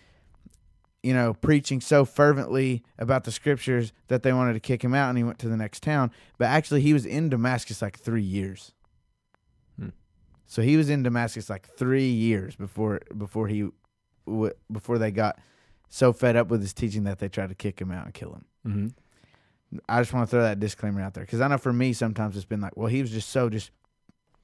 Speaker 1: you know preaching so fervently about the scriptures that they wanted to kick him out and he went to the next town but actually he was in Damascus like 3 years.
Speaker 2: Hmm.
Speaker 1: So he was in Damascus like 3 years before before he w- before they got so fed up with his teaching that they tried to kick him out and kill him.
Speaker 2: Mm-hmm.
Speaker 1: I just want to throw that disclaimer out there because I know for me sometimes it's been like, well, he was just so just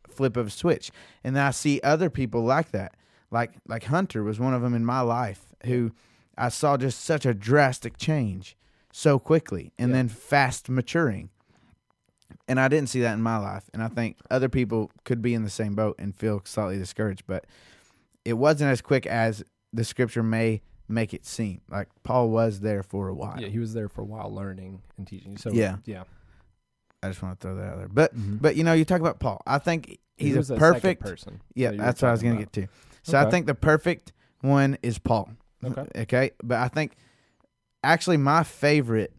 Speaker 1: flip of a switch, and then I see other people like that, like like Hunter was one of them in my life who I saw just such a drastic change so quickly and
Speaker 2: Yeah.
Speaker 1: then fast maturing, and I didn't see that in my life, and I think other people could be in the same boat and feel slightly discouraged, but it wasn't as quick as the scripture may make it seem. Like Paul was there for a while.
Speaker 2: Yeah, he was there for a while learning and teaching. So
Speaker 1: Yeah.
Speaker 2: yeah.
Speaker 1: I just want to throw that out there. But
Speaker 2: Mhm.
Speaker 1: but you know, you talk about Paul. I think he's
Speaker 2: was
Speaker 1: a perfect
Speaker 2: person.
Speaker 1: Yeah,
Speaker 2: that
Speaker 1: that's what I was going to get to. So I think the perfect one is Paul.
Speaker 2: Okay. *laughs*
Speaker 1: Okay, but I think actually my favorite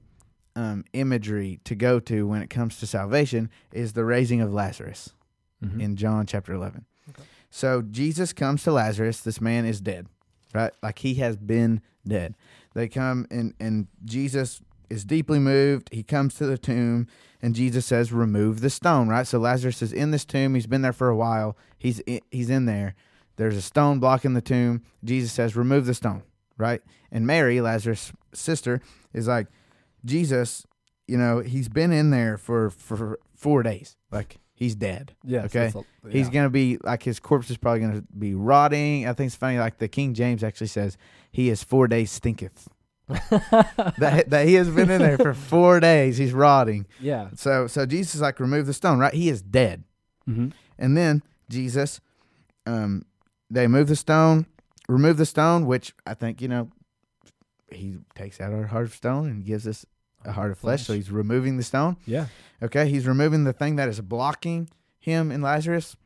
Speaker 1: um, imagery to go to when it comes to salvation is the raising of Lazarus
Speaker 2: Mhm.
Speaker 1: in John chapter 11.
Speaker 2: Okay.
Speaker 1: So Jesus comes to Lazarus. This man is dead, right? Like he has been dead. They come and, and Jesus is deeply moved. He comes to the tomb and Jesus says, remove the stone, right? So Lazarus is in this tomb. He's been there for a while. He's in, he's in there. There's a stone blocking the tomb. Jesus says, remove the stone, right? And Mary, Lazarus' sister, is like, Jesus, you know, he's been in there for, for four days. Like he's dead.
Speaker 2: Yeah.
Speaker 1: Okay.
Speaker 2: So it's a-
Speaker 1: He's gonna be like his corpse is probably gonna be rotting. I think it's funny. Like the King James actually says, he is four days stinketh. *laughs* that that he has been in there for four days. He's rotting.
Speaker 2: yeah.
Speaker 1: So so Jesus is like remove the stone. Right? He is dead.
Speaker 2: Mm-hmm.
Speaker 1: And then Jesus, um, they move the stone, remove the stone, which I think you know, he takes out our heart of stone and gives us a heart of flesh. So he's removing the stone.
Speaker 2: yeah.
Speaker 1: Okay, he's removing the thing that is blocking him and Lazarus,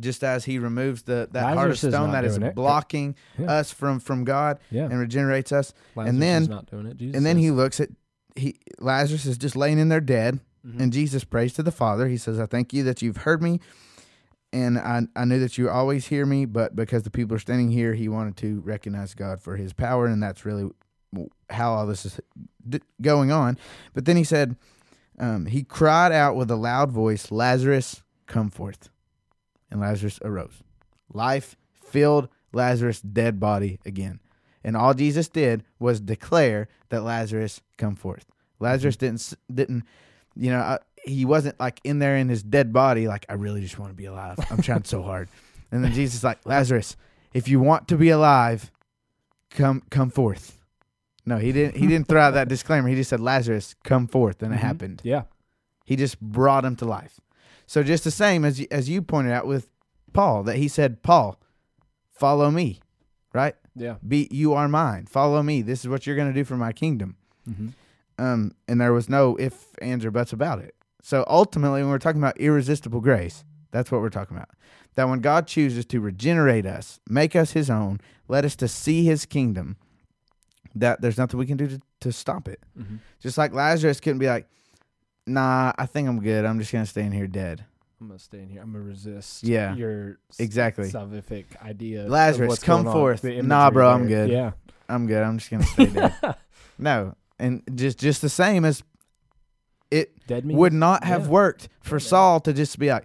Speaker 1: just as he removes the that heart of
Speaker 2: Lazarus is
Speaker 1: stone that is
Speaker 2: it.
Speaker 1: blocking
Speaker 2: Yeah.
Speaker 1: us from from God
Speaker 2: Yeah.
Speaker 1: and regenerates us.
Speaker 2: Lazarus
Speaker 1: then-
Speaker 2: is not doing it. Jesus
Speaker 1: and then he looks at he Lazarus is just laying in there dead,
Speaker 2: Mhm.
Speaker 1: and Jesus prays to the Father. He says, "I thank you that you've heard me." And I, I knew that you always hear me, but because the people are standing here, he wanted to recognize God for his power. And that's really how all this is going on. But then he said, um, he cried out with a loud voice, Lazarus, come forth. And Lazarus arose. Life filled Lazarus' dead body again. And all Jesus did was declare that Lazarus come forth. Lazarus didn't didn't you know he wasn't like in there in his dead body like I really just want to be alive. I'm trying so hard. *laughs* And then Jesus is like Lazarus, if you want to be alive, come come forth. No, he didn't he didn't throw out that disclaimer. He just said Lazarus, come forth and it
Speaker 2: Mhm.
Speaker 1: happened.
Speaker 2: Yeah.
Speaker 1: He just brought him to life. So just the same as you, as you pointed out with Paul that he said, "Paul, follow me." Right?
Speaker 2: Yeah.
Speaker 1: Be you are mine. Follow me. This is what you're going to do for my kingdom.
Speaker 2: Mm-hmm.
Speaker 1: Um, and there was no if, ands, or buts about it. So ultimately, when we're talking about irresistible grace, that's what we're talking about. That when God chooses to regenerate us, make us His own, let us to see His kingdom, that there's nothing we can do to, to stop it.
Speaker 2: Mm-hmm.
Speaker 1: Just like Lazarus couldn't be like, "Nah, I think I'm good. I'm just gonna stay in here dead."
Speaker 2: I'm gonna stay in here. I'm gonna resist.
Speaker 1: Yeah.
Speaker 2: Your
Speaker 1: Exactly.
Speaker 2: salvific idea. of
Speaker 1: Lazarus, come
Speaker 2: going
Speaker 1: forth. Nah, bro, I'm good.
Speaker 2: Yeah.
Speaker 1: I'm good. I'm just gonna stay dead. *laughs* No, and just just the same as it would not have
Speaker 2: Yeah.
Speaker 1: worked for
Speaker 2: Yeah.
Speaker 1: Saul to just be like,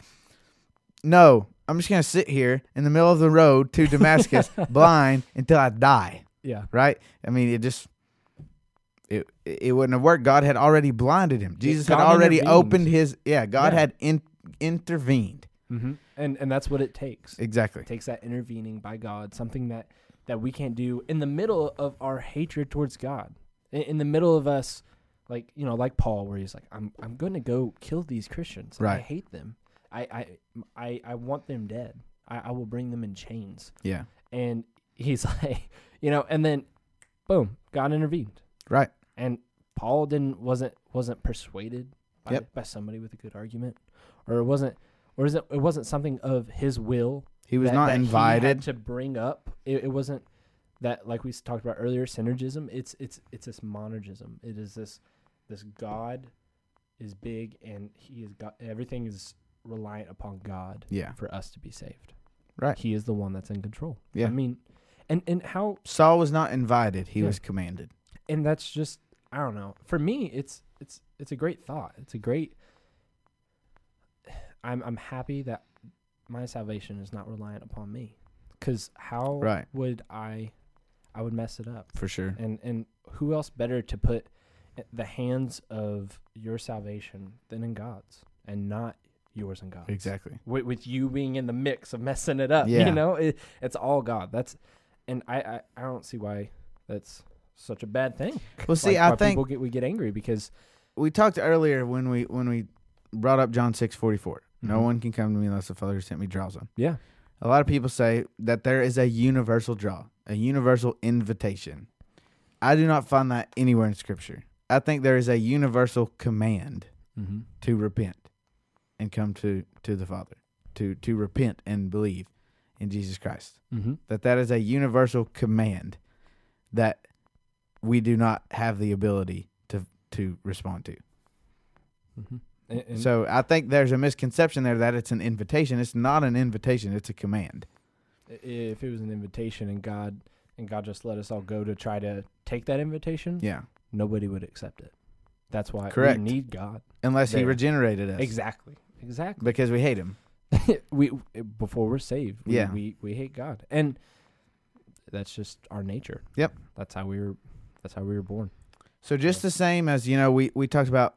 Speaker 1: "No, I'm just gonna sit here in the middle of the road to Damascus, *laughs* blind until I die."
Speaker 2: Yeah.
Speaker 1: Right? I mean, it just it it wouldn't have worked. God had already blinded him. Jesus had already opened his yeah. God
Speaker 2: Yeah.
Speaker 1: had in, intervened.
Speaker 2: Mm-hmm. And and that's what it takes.
Speaker 1: Exactly.
Speaker 2: It takes that intervening by God, something that that we can't do in the middle of our hatred towards God, in, in the middle of us like you know, like Paul, where he's like, I'm I'm going to go kill these Christians. and I hate them. I I I, I want them dead. I, I will bring them in chains.
Speaker 1: Yeah.
Speaker 2: And he's *laughs* like, you know, and then, boom, God intervened,
Speaker 1: Right.
Speaker 2: and Paul didn't wasn't wasn't persuaded by
Speaker 1: Yep.
Speaker 2: by somebody with a good argument, or it wasn't, or is it it wasn't something of his will
Speaker 1: He was
Speaker 2: that-
Speaker 1: not
Speaker 2: that
Speaker 1: invited.
Speaker 2: to bring up. It, it wasn't that like we talked about earlier, synergism. It's it's it's this monergism. It is this this God is big and he is God. Everything is reliant upon God
Speaker 1: yeah.
Speaker 2: for us to be saved.
Speaker 1: Right.
Speaker 2: He is the one that's in control.
Speaker 1: Yeah.
Speaker 2: I mean, and and how
Speaker 1: Saul was not invited. He
Speaker 2: Yeah.
Speaker 1: was commanded.
Speaker 2: and that's just I don't know. For me, it's it's it's a great thought. It's a great. *sighs* I'm I'm happy that my salvation is not reliant upon me, because how
Speaker 1: Right.
Speaker 2: would I? I would mess it up.
Speaker 1: For sure.
Speaker 2: And and who else better to put the hands of your salvation than in God's, and not yours and God's.
Speaker 1: Exactly.
Speaker 2: With, with you being in the mix of messing it up,
Speaker 1: Yeah.
Speaker 2: you know, it, it's all God. That's, and I, I I don't see why that's such a bad thing.
Speaker 1: Well, see,
Speaker 2: Like,
Speaker 1: I think
Speaker 2: get we get angry because
Speaker 1: we talked earlier when we when we brought up John six forty four. No
Speaker 2: Mhm.
Speaker 1: one can come to me unless the Father sent me draws them.
Speaker 2: yeah,
Speaker 1: A lot of people say that there is a universal draw, a universal invitation. I do not find that anywhere in Scripture. I think there is a universal command
Speaker 2: mm-hmm.
Speaker 1: to repent and come to, to the Father, to to repent and believe in Jesus Christ.
Speaker 2: Mm-hmm.
Speaker 1: That that is a universal command that we do not have the ability to to respond to.
Speaker 2: Mm-hmm. And, and
Speaker 1: So I think there's a misconception there that it's an invitation. It's not an invitation. It's a command.
Speaker 2: if it was an invitation and God and God just let us all go to try to take that invitation,
Speaker 1: Yeah.
Speaker 2: Nobody would accept it. That's why
Speaker 1: Correct.
Speaker 2: we need God.
Speaker 1: Unless he regenerated us.
Speaker 2: Exactly. Exactly.
Speaker 1: Because we hate him. *laughs*
Speaker 2: we before we're saved, we,
Speaker 1: Yeah.
Speaker 2: we we hate God, and that's just our nature.
Speaker 1: Yep.
Speaker 2: That's how we were. That's how we were born.
Speaker 1: So just the same as, you know, we, we talked about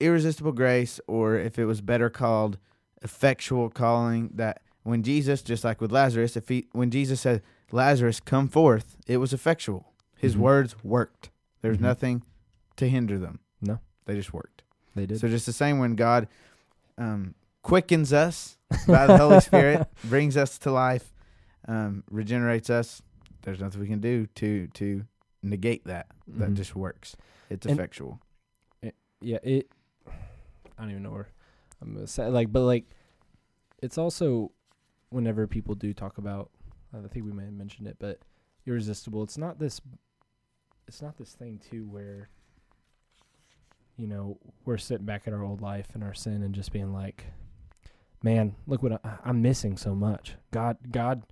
Speaker 1: irresistible grace, or if it was better called effectual calling, that when Jesus, just like with Lazarus, if he when Jesus said, Lazarus, come forth, it was effectual. His
Speaker 2: Mhm.
Speaker 1: words worked. There's
Speaker 2: Mhm.
Speaker 1: nothing to hinder them.
Speaker 2: No.
Speaker 1: They just worked.
Speaker 2: They did.
Speaker 1: So just the same when God um, quickens us by the Holy Spirit, *laughs* brings us to life, um, regenerates us. There's nothing we can do to to negate that. That
Speaker 2: Mhm.
Speaker 1: just works. It's
Speaker 2: And-
Speaker 1: effectual.
Speaker 2: yeah. It. I don't even know where I'm gonna say like, but like, it's also whenever people do talk about. I think we may have mentioned it, but irresistible. It's not this. It's not this thing too where. You know, we're sitting back at our old life and our sin and just being like, man, look what I, I'm missing so much. God, God,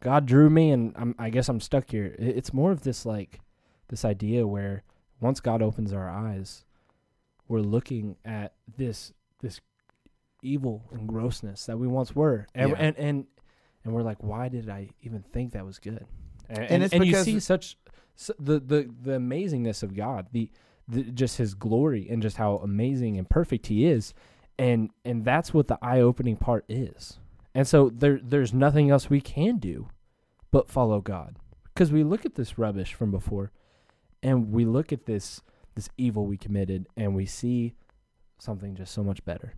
Speaker 2: God drew me, and I'm, I guess I'm stuck here. It, it's more of this like, this idea where once God opens our eyes, we're looking at this this evil and grossness that we once were, and
Speaker 1: Yeah.
Speaker 2: and, and and we're like, why did I even think that was good? And,
Speaker 1: And it's
Speaker 2: you see such s the the the amazingness of God, the, the just His glory, and just how amazing and perfect He is, and and that's what the eye opening part is. And so there there's nothing else we can do but follow God, because we look at this rubbish from before, and we look at this this evil we committed, and we see something just so much better.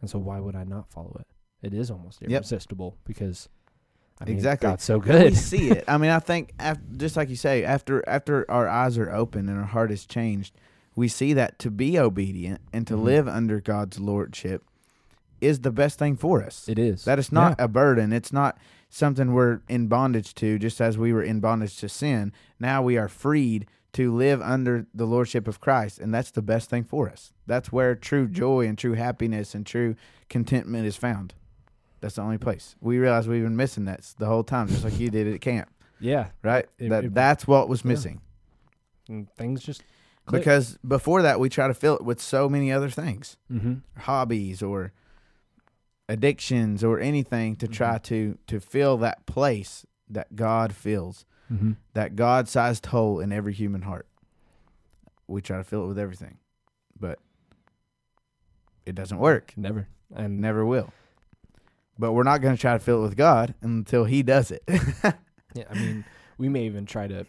Speaker 2: And so why would I not follow it? It is almost
Speaker 1: Yep.
Speaker 2: irresistible because I mean,
Speaker 1: Exactly.
Speaker 2: God's so
Speaker 1: And we
Speaker 2: good.
Speaker 1: see it. I mean, I *laughs* think af just like you say, after after our eyes are open and our heart is changed, we see that to be obedient and to
Speaker 2: Mhm.
Speaker 1: live under God's lordship is the best thing for us.
Speaker 2: It is.
Speaker 1: That it's not a burden. It's not something we're in bondage to, just as we were in bondage to sin. Now we are freed to live under the lordship of Christ, and that's the best thing for us. That's where true joy and true happiness and true contentment is found. That's the only place. We realized we've been missing that the whole time, just like you did at camp,
Speaker 2: yeah.
Speaker 1: right?
Speaker 2: It-
Speaker 1: that
Speaker 2: it-
Speaker 1: that's what was
Speaker 2: yeah.
Speaker 1: missing.
Speaker 2: And things just click.
Speaker 1: Because before that, we try to fill it with so many other things.
Speaker 2: mm-hmm.
Speaker 1: hobbies or addictions or anything to try
Speaker 2: Mhm.
Speaker 1: to to fill that place that God fills,
Speaker 2: Mm-hmm.
Speaker 1: that God-sized hole in every human heart. We try to fill it with everything, but it doesn't work.
Speaker 2: Never. And
Speaker 1: Never will. But we're not going to try to fill it with God until He does it. *laughs*
Speaker 2: yeah, I mean, we may even try to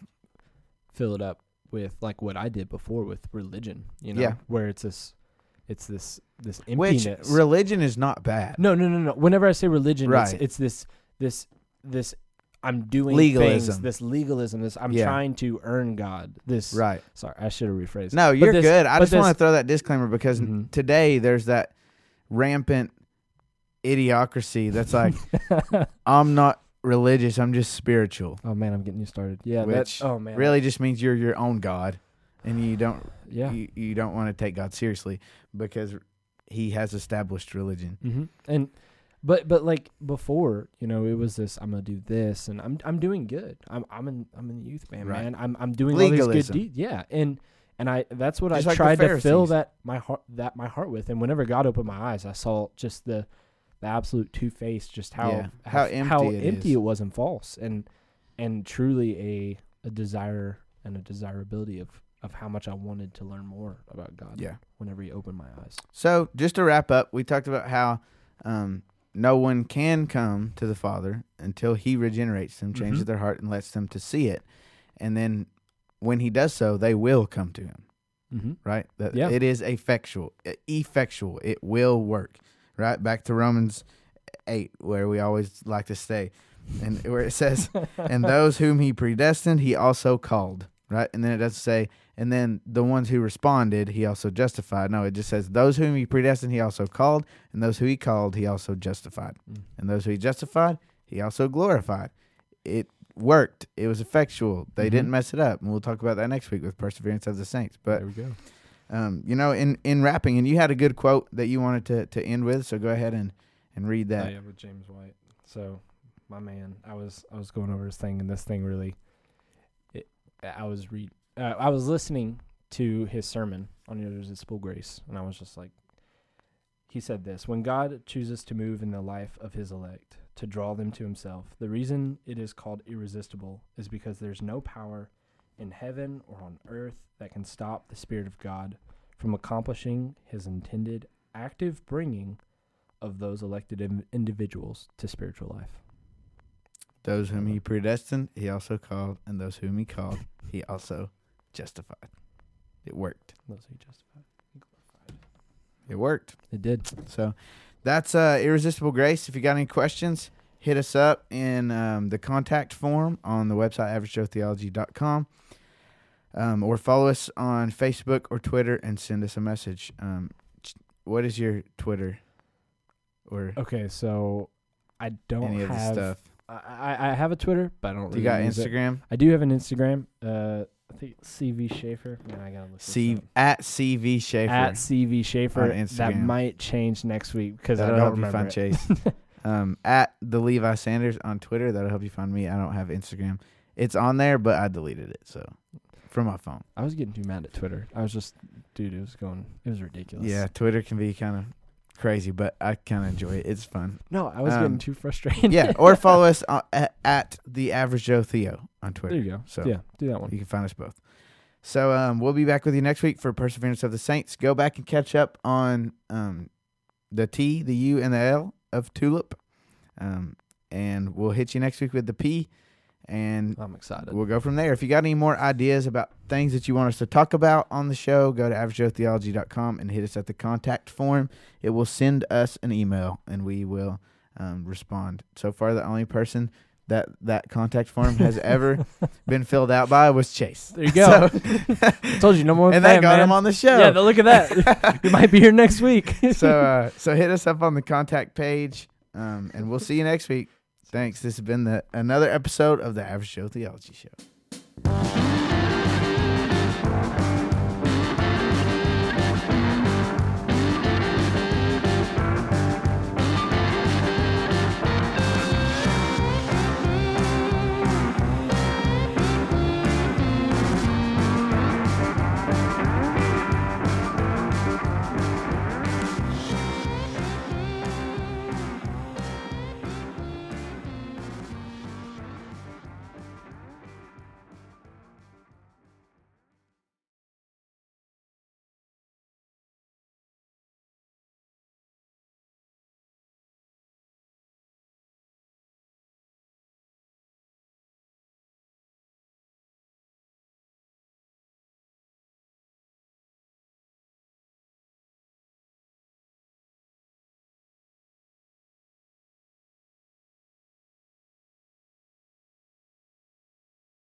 Speaker 2: fill it up with like what I did before with religion. You know,
Speaker 1: Yeah.
Speaker 2: where it's this, it's this this
Speaker 1: Which
Speaker 2: emptiness.
Speaker 1: religion is not bad.
Speaker 2: no, no, no, no. Whenever I say religion,
Speaker 1: Right.
Speaker 2: it's, it's this this this. I'm doing
Speaker 1: Legalism.
Speaker 2: things, this legalism, this I'm
Speaker 1: Yeah.
Speaker 2: trying to earn God. This
Speaker 1: Right.
Speaker 2: sorry, I should have rephrased.
Speaker 1: No, you're
Speaker 2: this-
Speaker 1: good. I just want to throw that disclaimer because
Speaker 2: Mhm.
Speaker 1: today there's that rampant idiocracy that's like, *laughs* I'm not religious, I'm just spiritual.
Speaker 2: oh man, I'm getting you started. Yeah,
Speaker 1: Which
Speaker 2: that, oh man,
Speaker 1: Really just means you're your own God and you don't
Speaker 2: Yeah.
Speaker 1: you, you don't want to take God seriously because he has established religion.
Speaker 2: hmm And but but like before, you know, it was this. I'm gonna do this, and I'm I'm doing good. I'm I'm in I'm in the youth band,
Speaker 1: Right.
Speaker 2: man. I'm I'm doing all these good deeds. Yeah, and and I that's what
Speaker 1: Just
Speaker 2: I
Speaker 1: like
Speaker 2: tried to fill that my heart that my heart with. And whenever God opened my eyes, I saw just the the absolute two face, just how
Speaker 1: Yeah, how empty
Speaker 2: how
Speaker 1: it
Speaker 2: empty it was and false, and and truly a a desire and a desirability of of how much I wanted to learn more about God.
Speaker 1: Yeah.
Speaker 2: Whenever He opened my eyes.
Speaker 1: So just to wrap up, we talked about how um, no one can come to the Father until He regenerates them, changes
Speaker 2: Mhm.
Speaker 1: their heart, and lets them to see it. And then when He does so, they will come to Him.
Speaker 2: Mm-hmm.
Speaker 1: Right? That
Speaker 2: Yeah.
Speaker 1: it is effectual, effectual. It will work. Right? Back to Romans eight, where we always like to stay, and where it says, *laughs* "And those whom He predestined, He also called." Right? And then it doesn't say, and then the ones who responded, he also justified. No, it just says, those whom he predestined, he also called, and those who he called, he also justified.
Speaker 2: Mm.
Speaker 1: And those who he justified, he also glorified. It worked. It was effectual. They
Speaker 2: Mhm.
Speaker 1: didn't mess it up. And we'll talk about that next week with perseverance of the saints. But
Speaker 2: there we go.
Speaker 1: Um, you know, in in wrapping, and you had a good quote that you wanted to to end with, so go ahead and and read that.
Speaker 2: Oh, yeah, with James White. So, my man, I was I was going over his thing, and this thing really, it, I was read, uh, I was listening to his sermon on Irresistible Grace, and I was just like, he said this: When God chooses to move in the life of His elect to draw them to Himself, the reason it is called irresistible is because there's no power in heaven or on earth that can stop the Spirit of God from accomplishing His intended active bringing of those elected in- individuals to spiritual life.
Speaker 1: Those whom he predestined, he also called, and those whom he called, he also justified. It worked.
Speaker 2: Those he justified. he glorified.
Speaker 1: It worked.
Speaker 2: It did.
Speaker 1: So that's uh, Irresistible Grace. If you got any questions, hit us up in um, the contact form on the website averagejoetheology.com um, or follow us on Facebook or Twitter and send us a message. Um, what is your Twitter or
Speaker 2: Okay, so I don't
Speaker 1: any of the
Speaker 2: have.
Speaker 1: stuff?
Speaker 2: I, I I have a Twitter, but I don't.
Speaker 1: Do you got
Speaker 2: use it.
Speaker 1: Instagram?
Speaker 2: I do have an Instagram. Uh, I think CV Schaefer. Man, I gotta look.
Speaker 1: C at CV Schaefer.
Speaker 2: at CV Schaefer. That might change next week because I
Speaker 1: That'll
Speaker 2: don't
Speaker 1: you
Speaker 2: remember.
Speaker 1: Chase. *laughs* um, at the Levi Sanders on Twitter. That'll help you find me. I don't have Instagram. It's on there, but I deleted it. So from my phone.
Speaker 2: I was getting too mad at Twitter. I was just, dude, it was going, it was ridiculous.
Speaker 1: Yeah, Twitter can be kind of crazy, but I kind of enjoy it. It's fun.
Speaker 2: No, I was
Speaker 1: Um,
Speaker 2: getting too frustrated.
Speaker 1: yeah, or *laughs* follow us uh, at, at the Average Joe Theo on Twitter.
Speaker 2: there you go.
Speaker 1: So-
Speaker 2: yeah, do that one.
Speaker 1: You can find us both. So um, we'll be back with you next week for Perseverance of the Saints. Go back and catch up on um, the T, the U, and the L of Tulip. Um, and we'll hit you next week with the P. And
Speaker 2: I'm excited.
Speaker 1: we'll go from there. If you got any more ideas about things that you want us to talk about on the show, go to averagejoetheology.com and hit us at the contact form. It will send us an email and we will um, respond. So far, the only person that that contact form has *laughs* ever been filled out by was Chase.
Speaker 2: There you go.
Speaker 1: So- *laughs*
Speaker 2: Told you, no more.
Speaker 1: and
Speaker 2: fan,
Speaker 1: that got
Speaker 2: man.
Speaker 1: him on the show.
Speaker 2: Yeah, look at that. *laughs* you might be here next week.
Speaker 1: so uh, so hit us up on the contact page, um, and we'll see you next week. Thanks. This has been the another episode of the Average Joe Theology Show.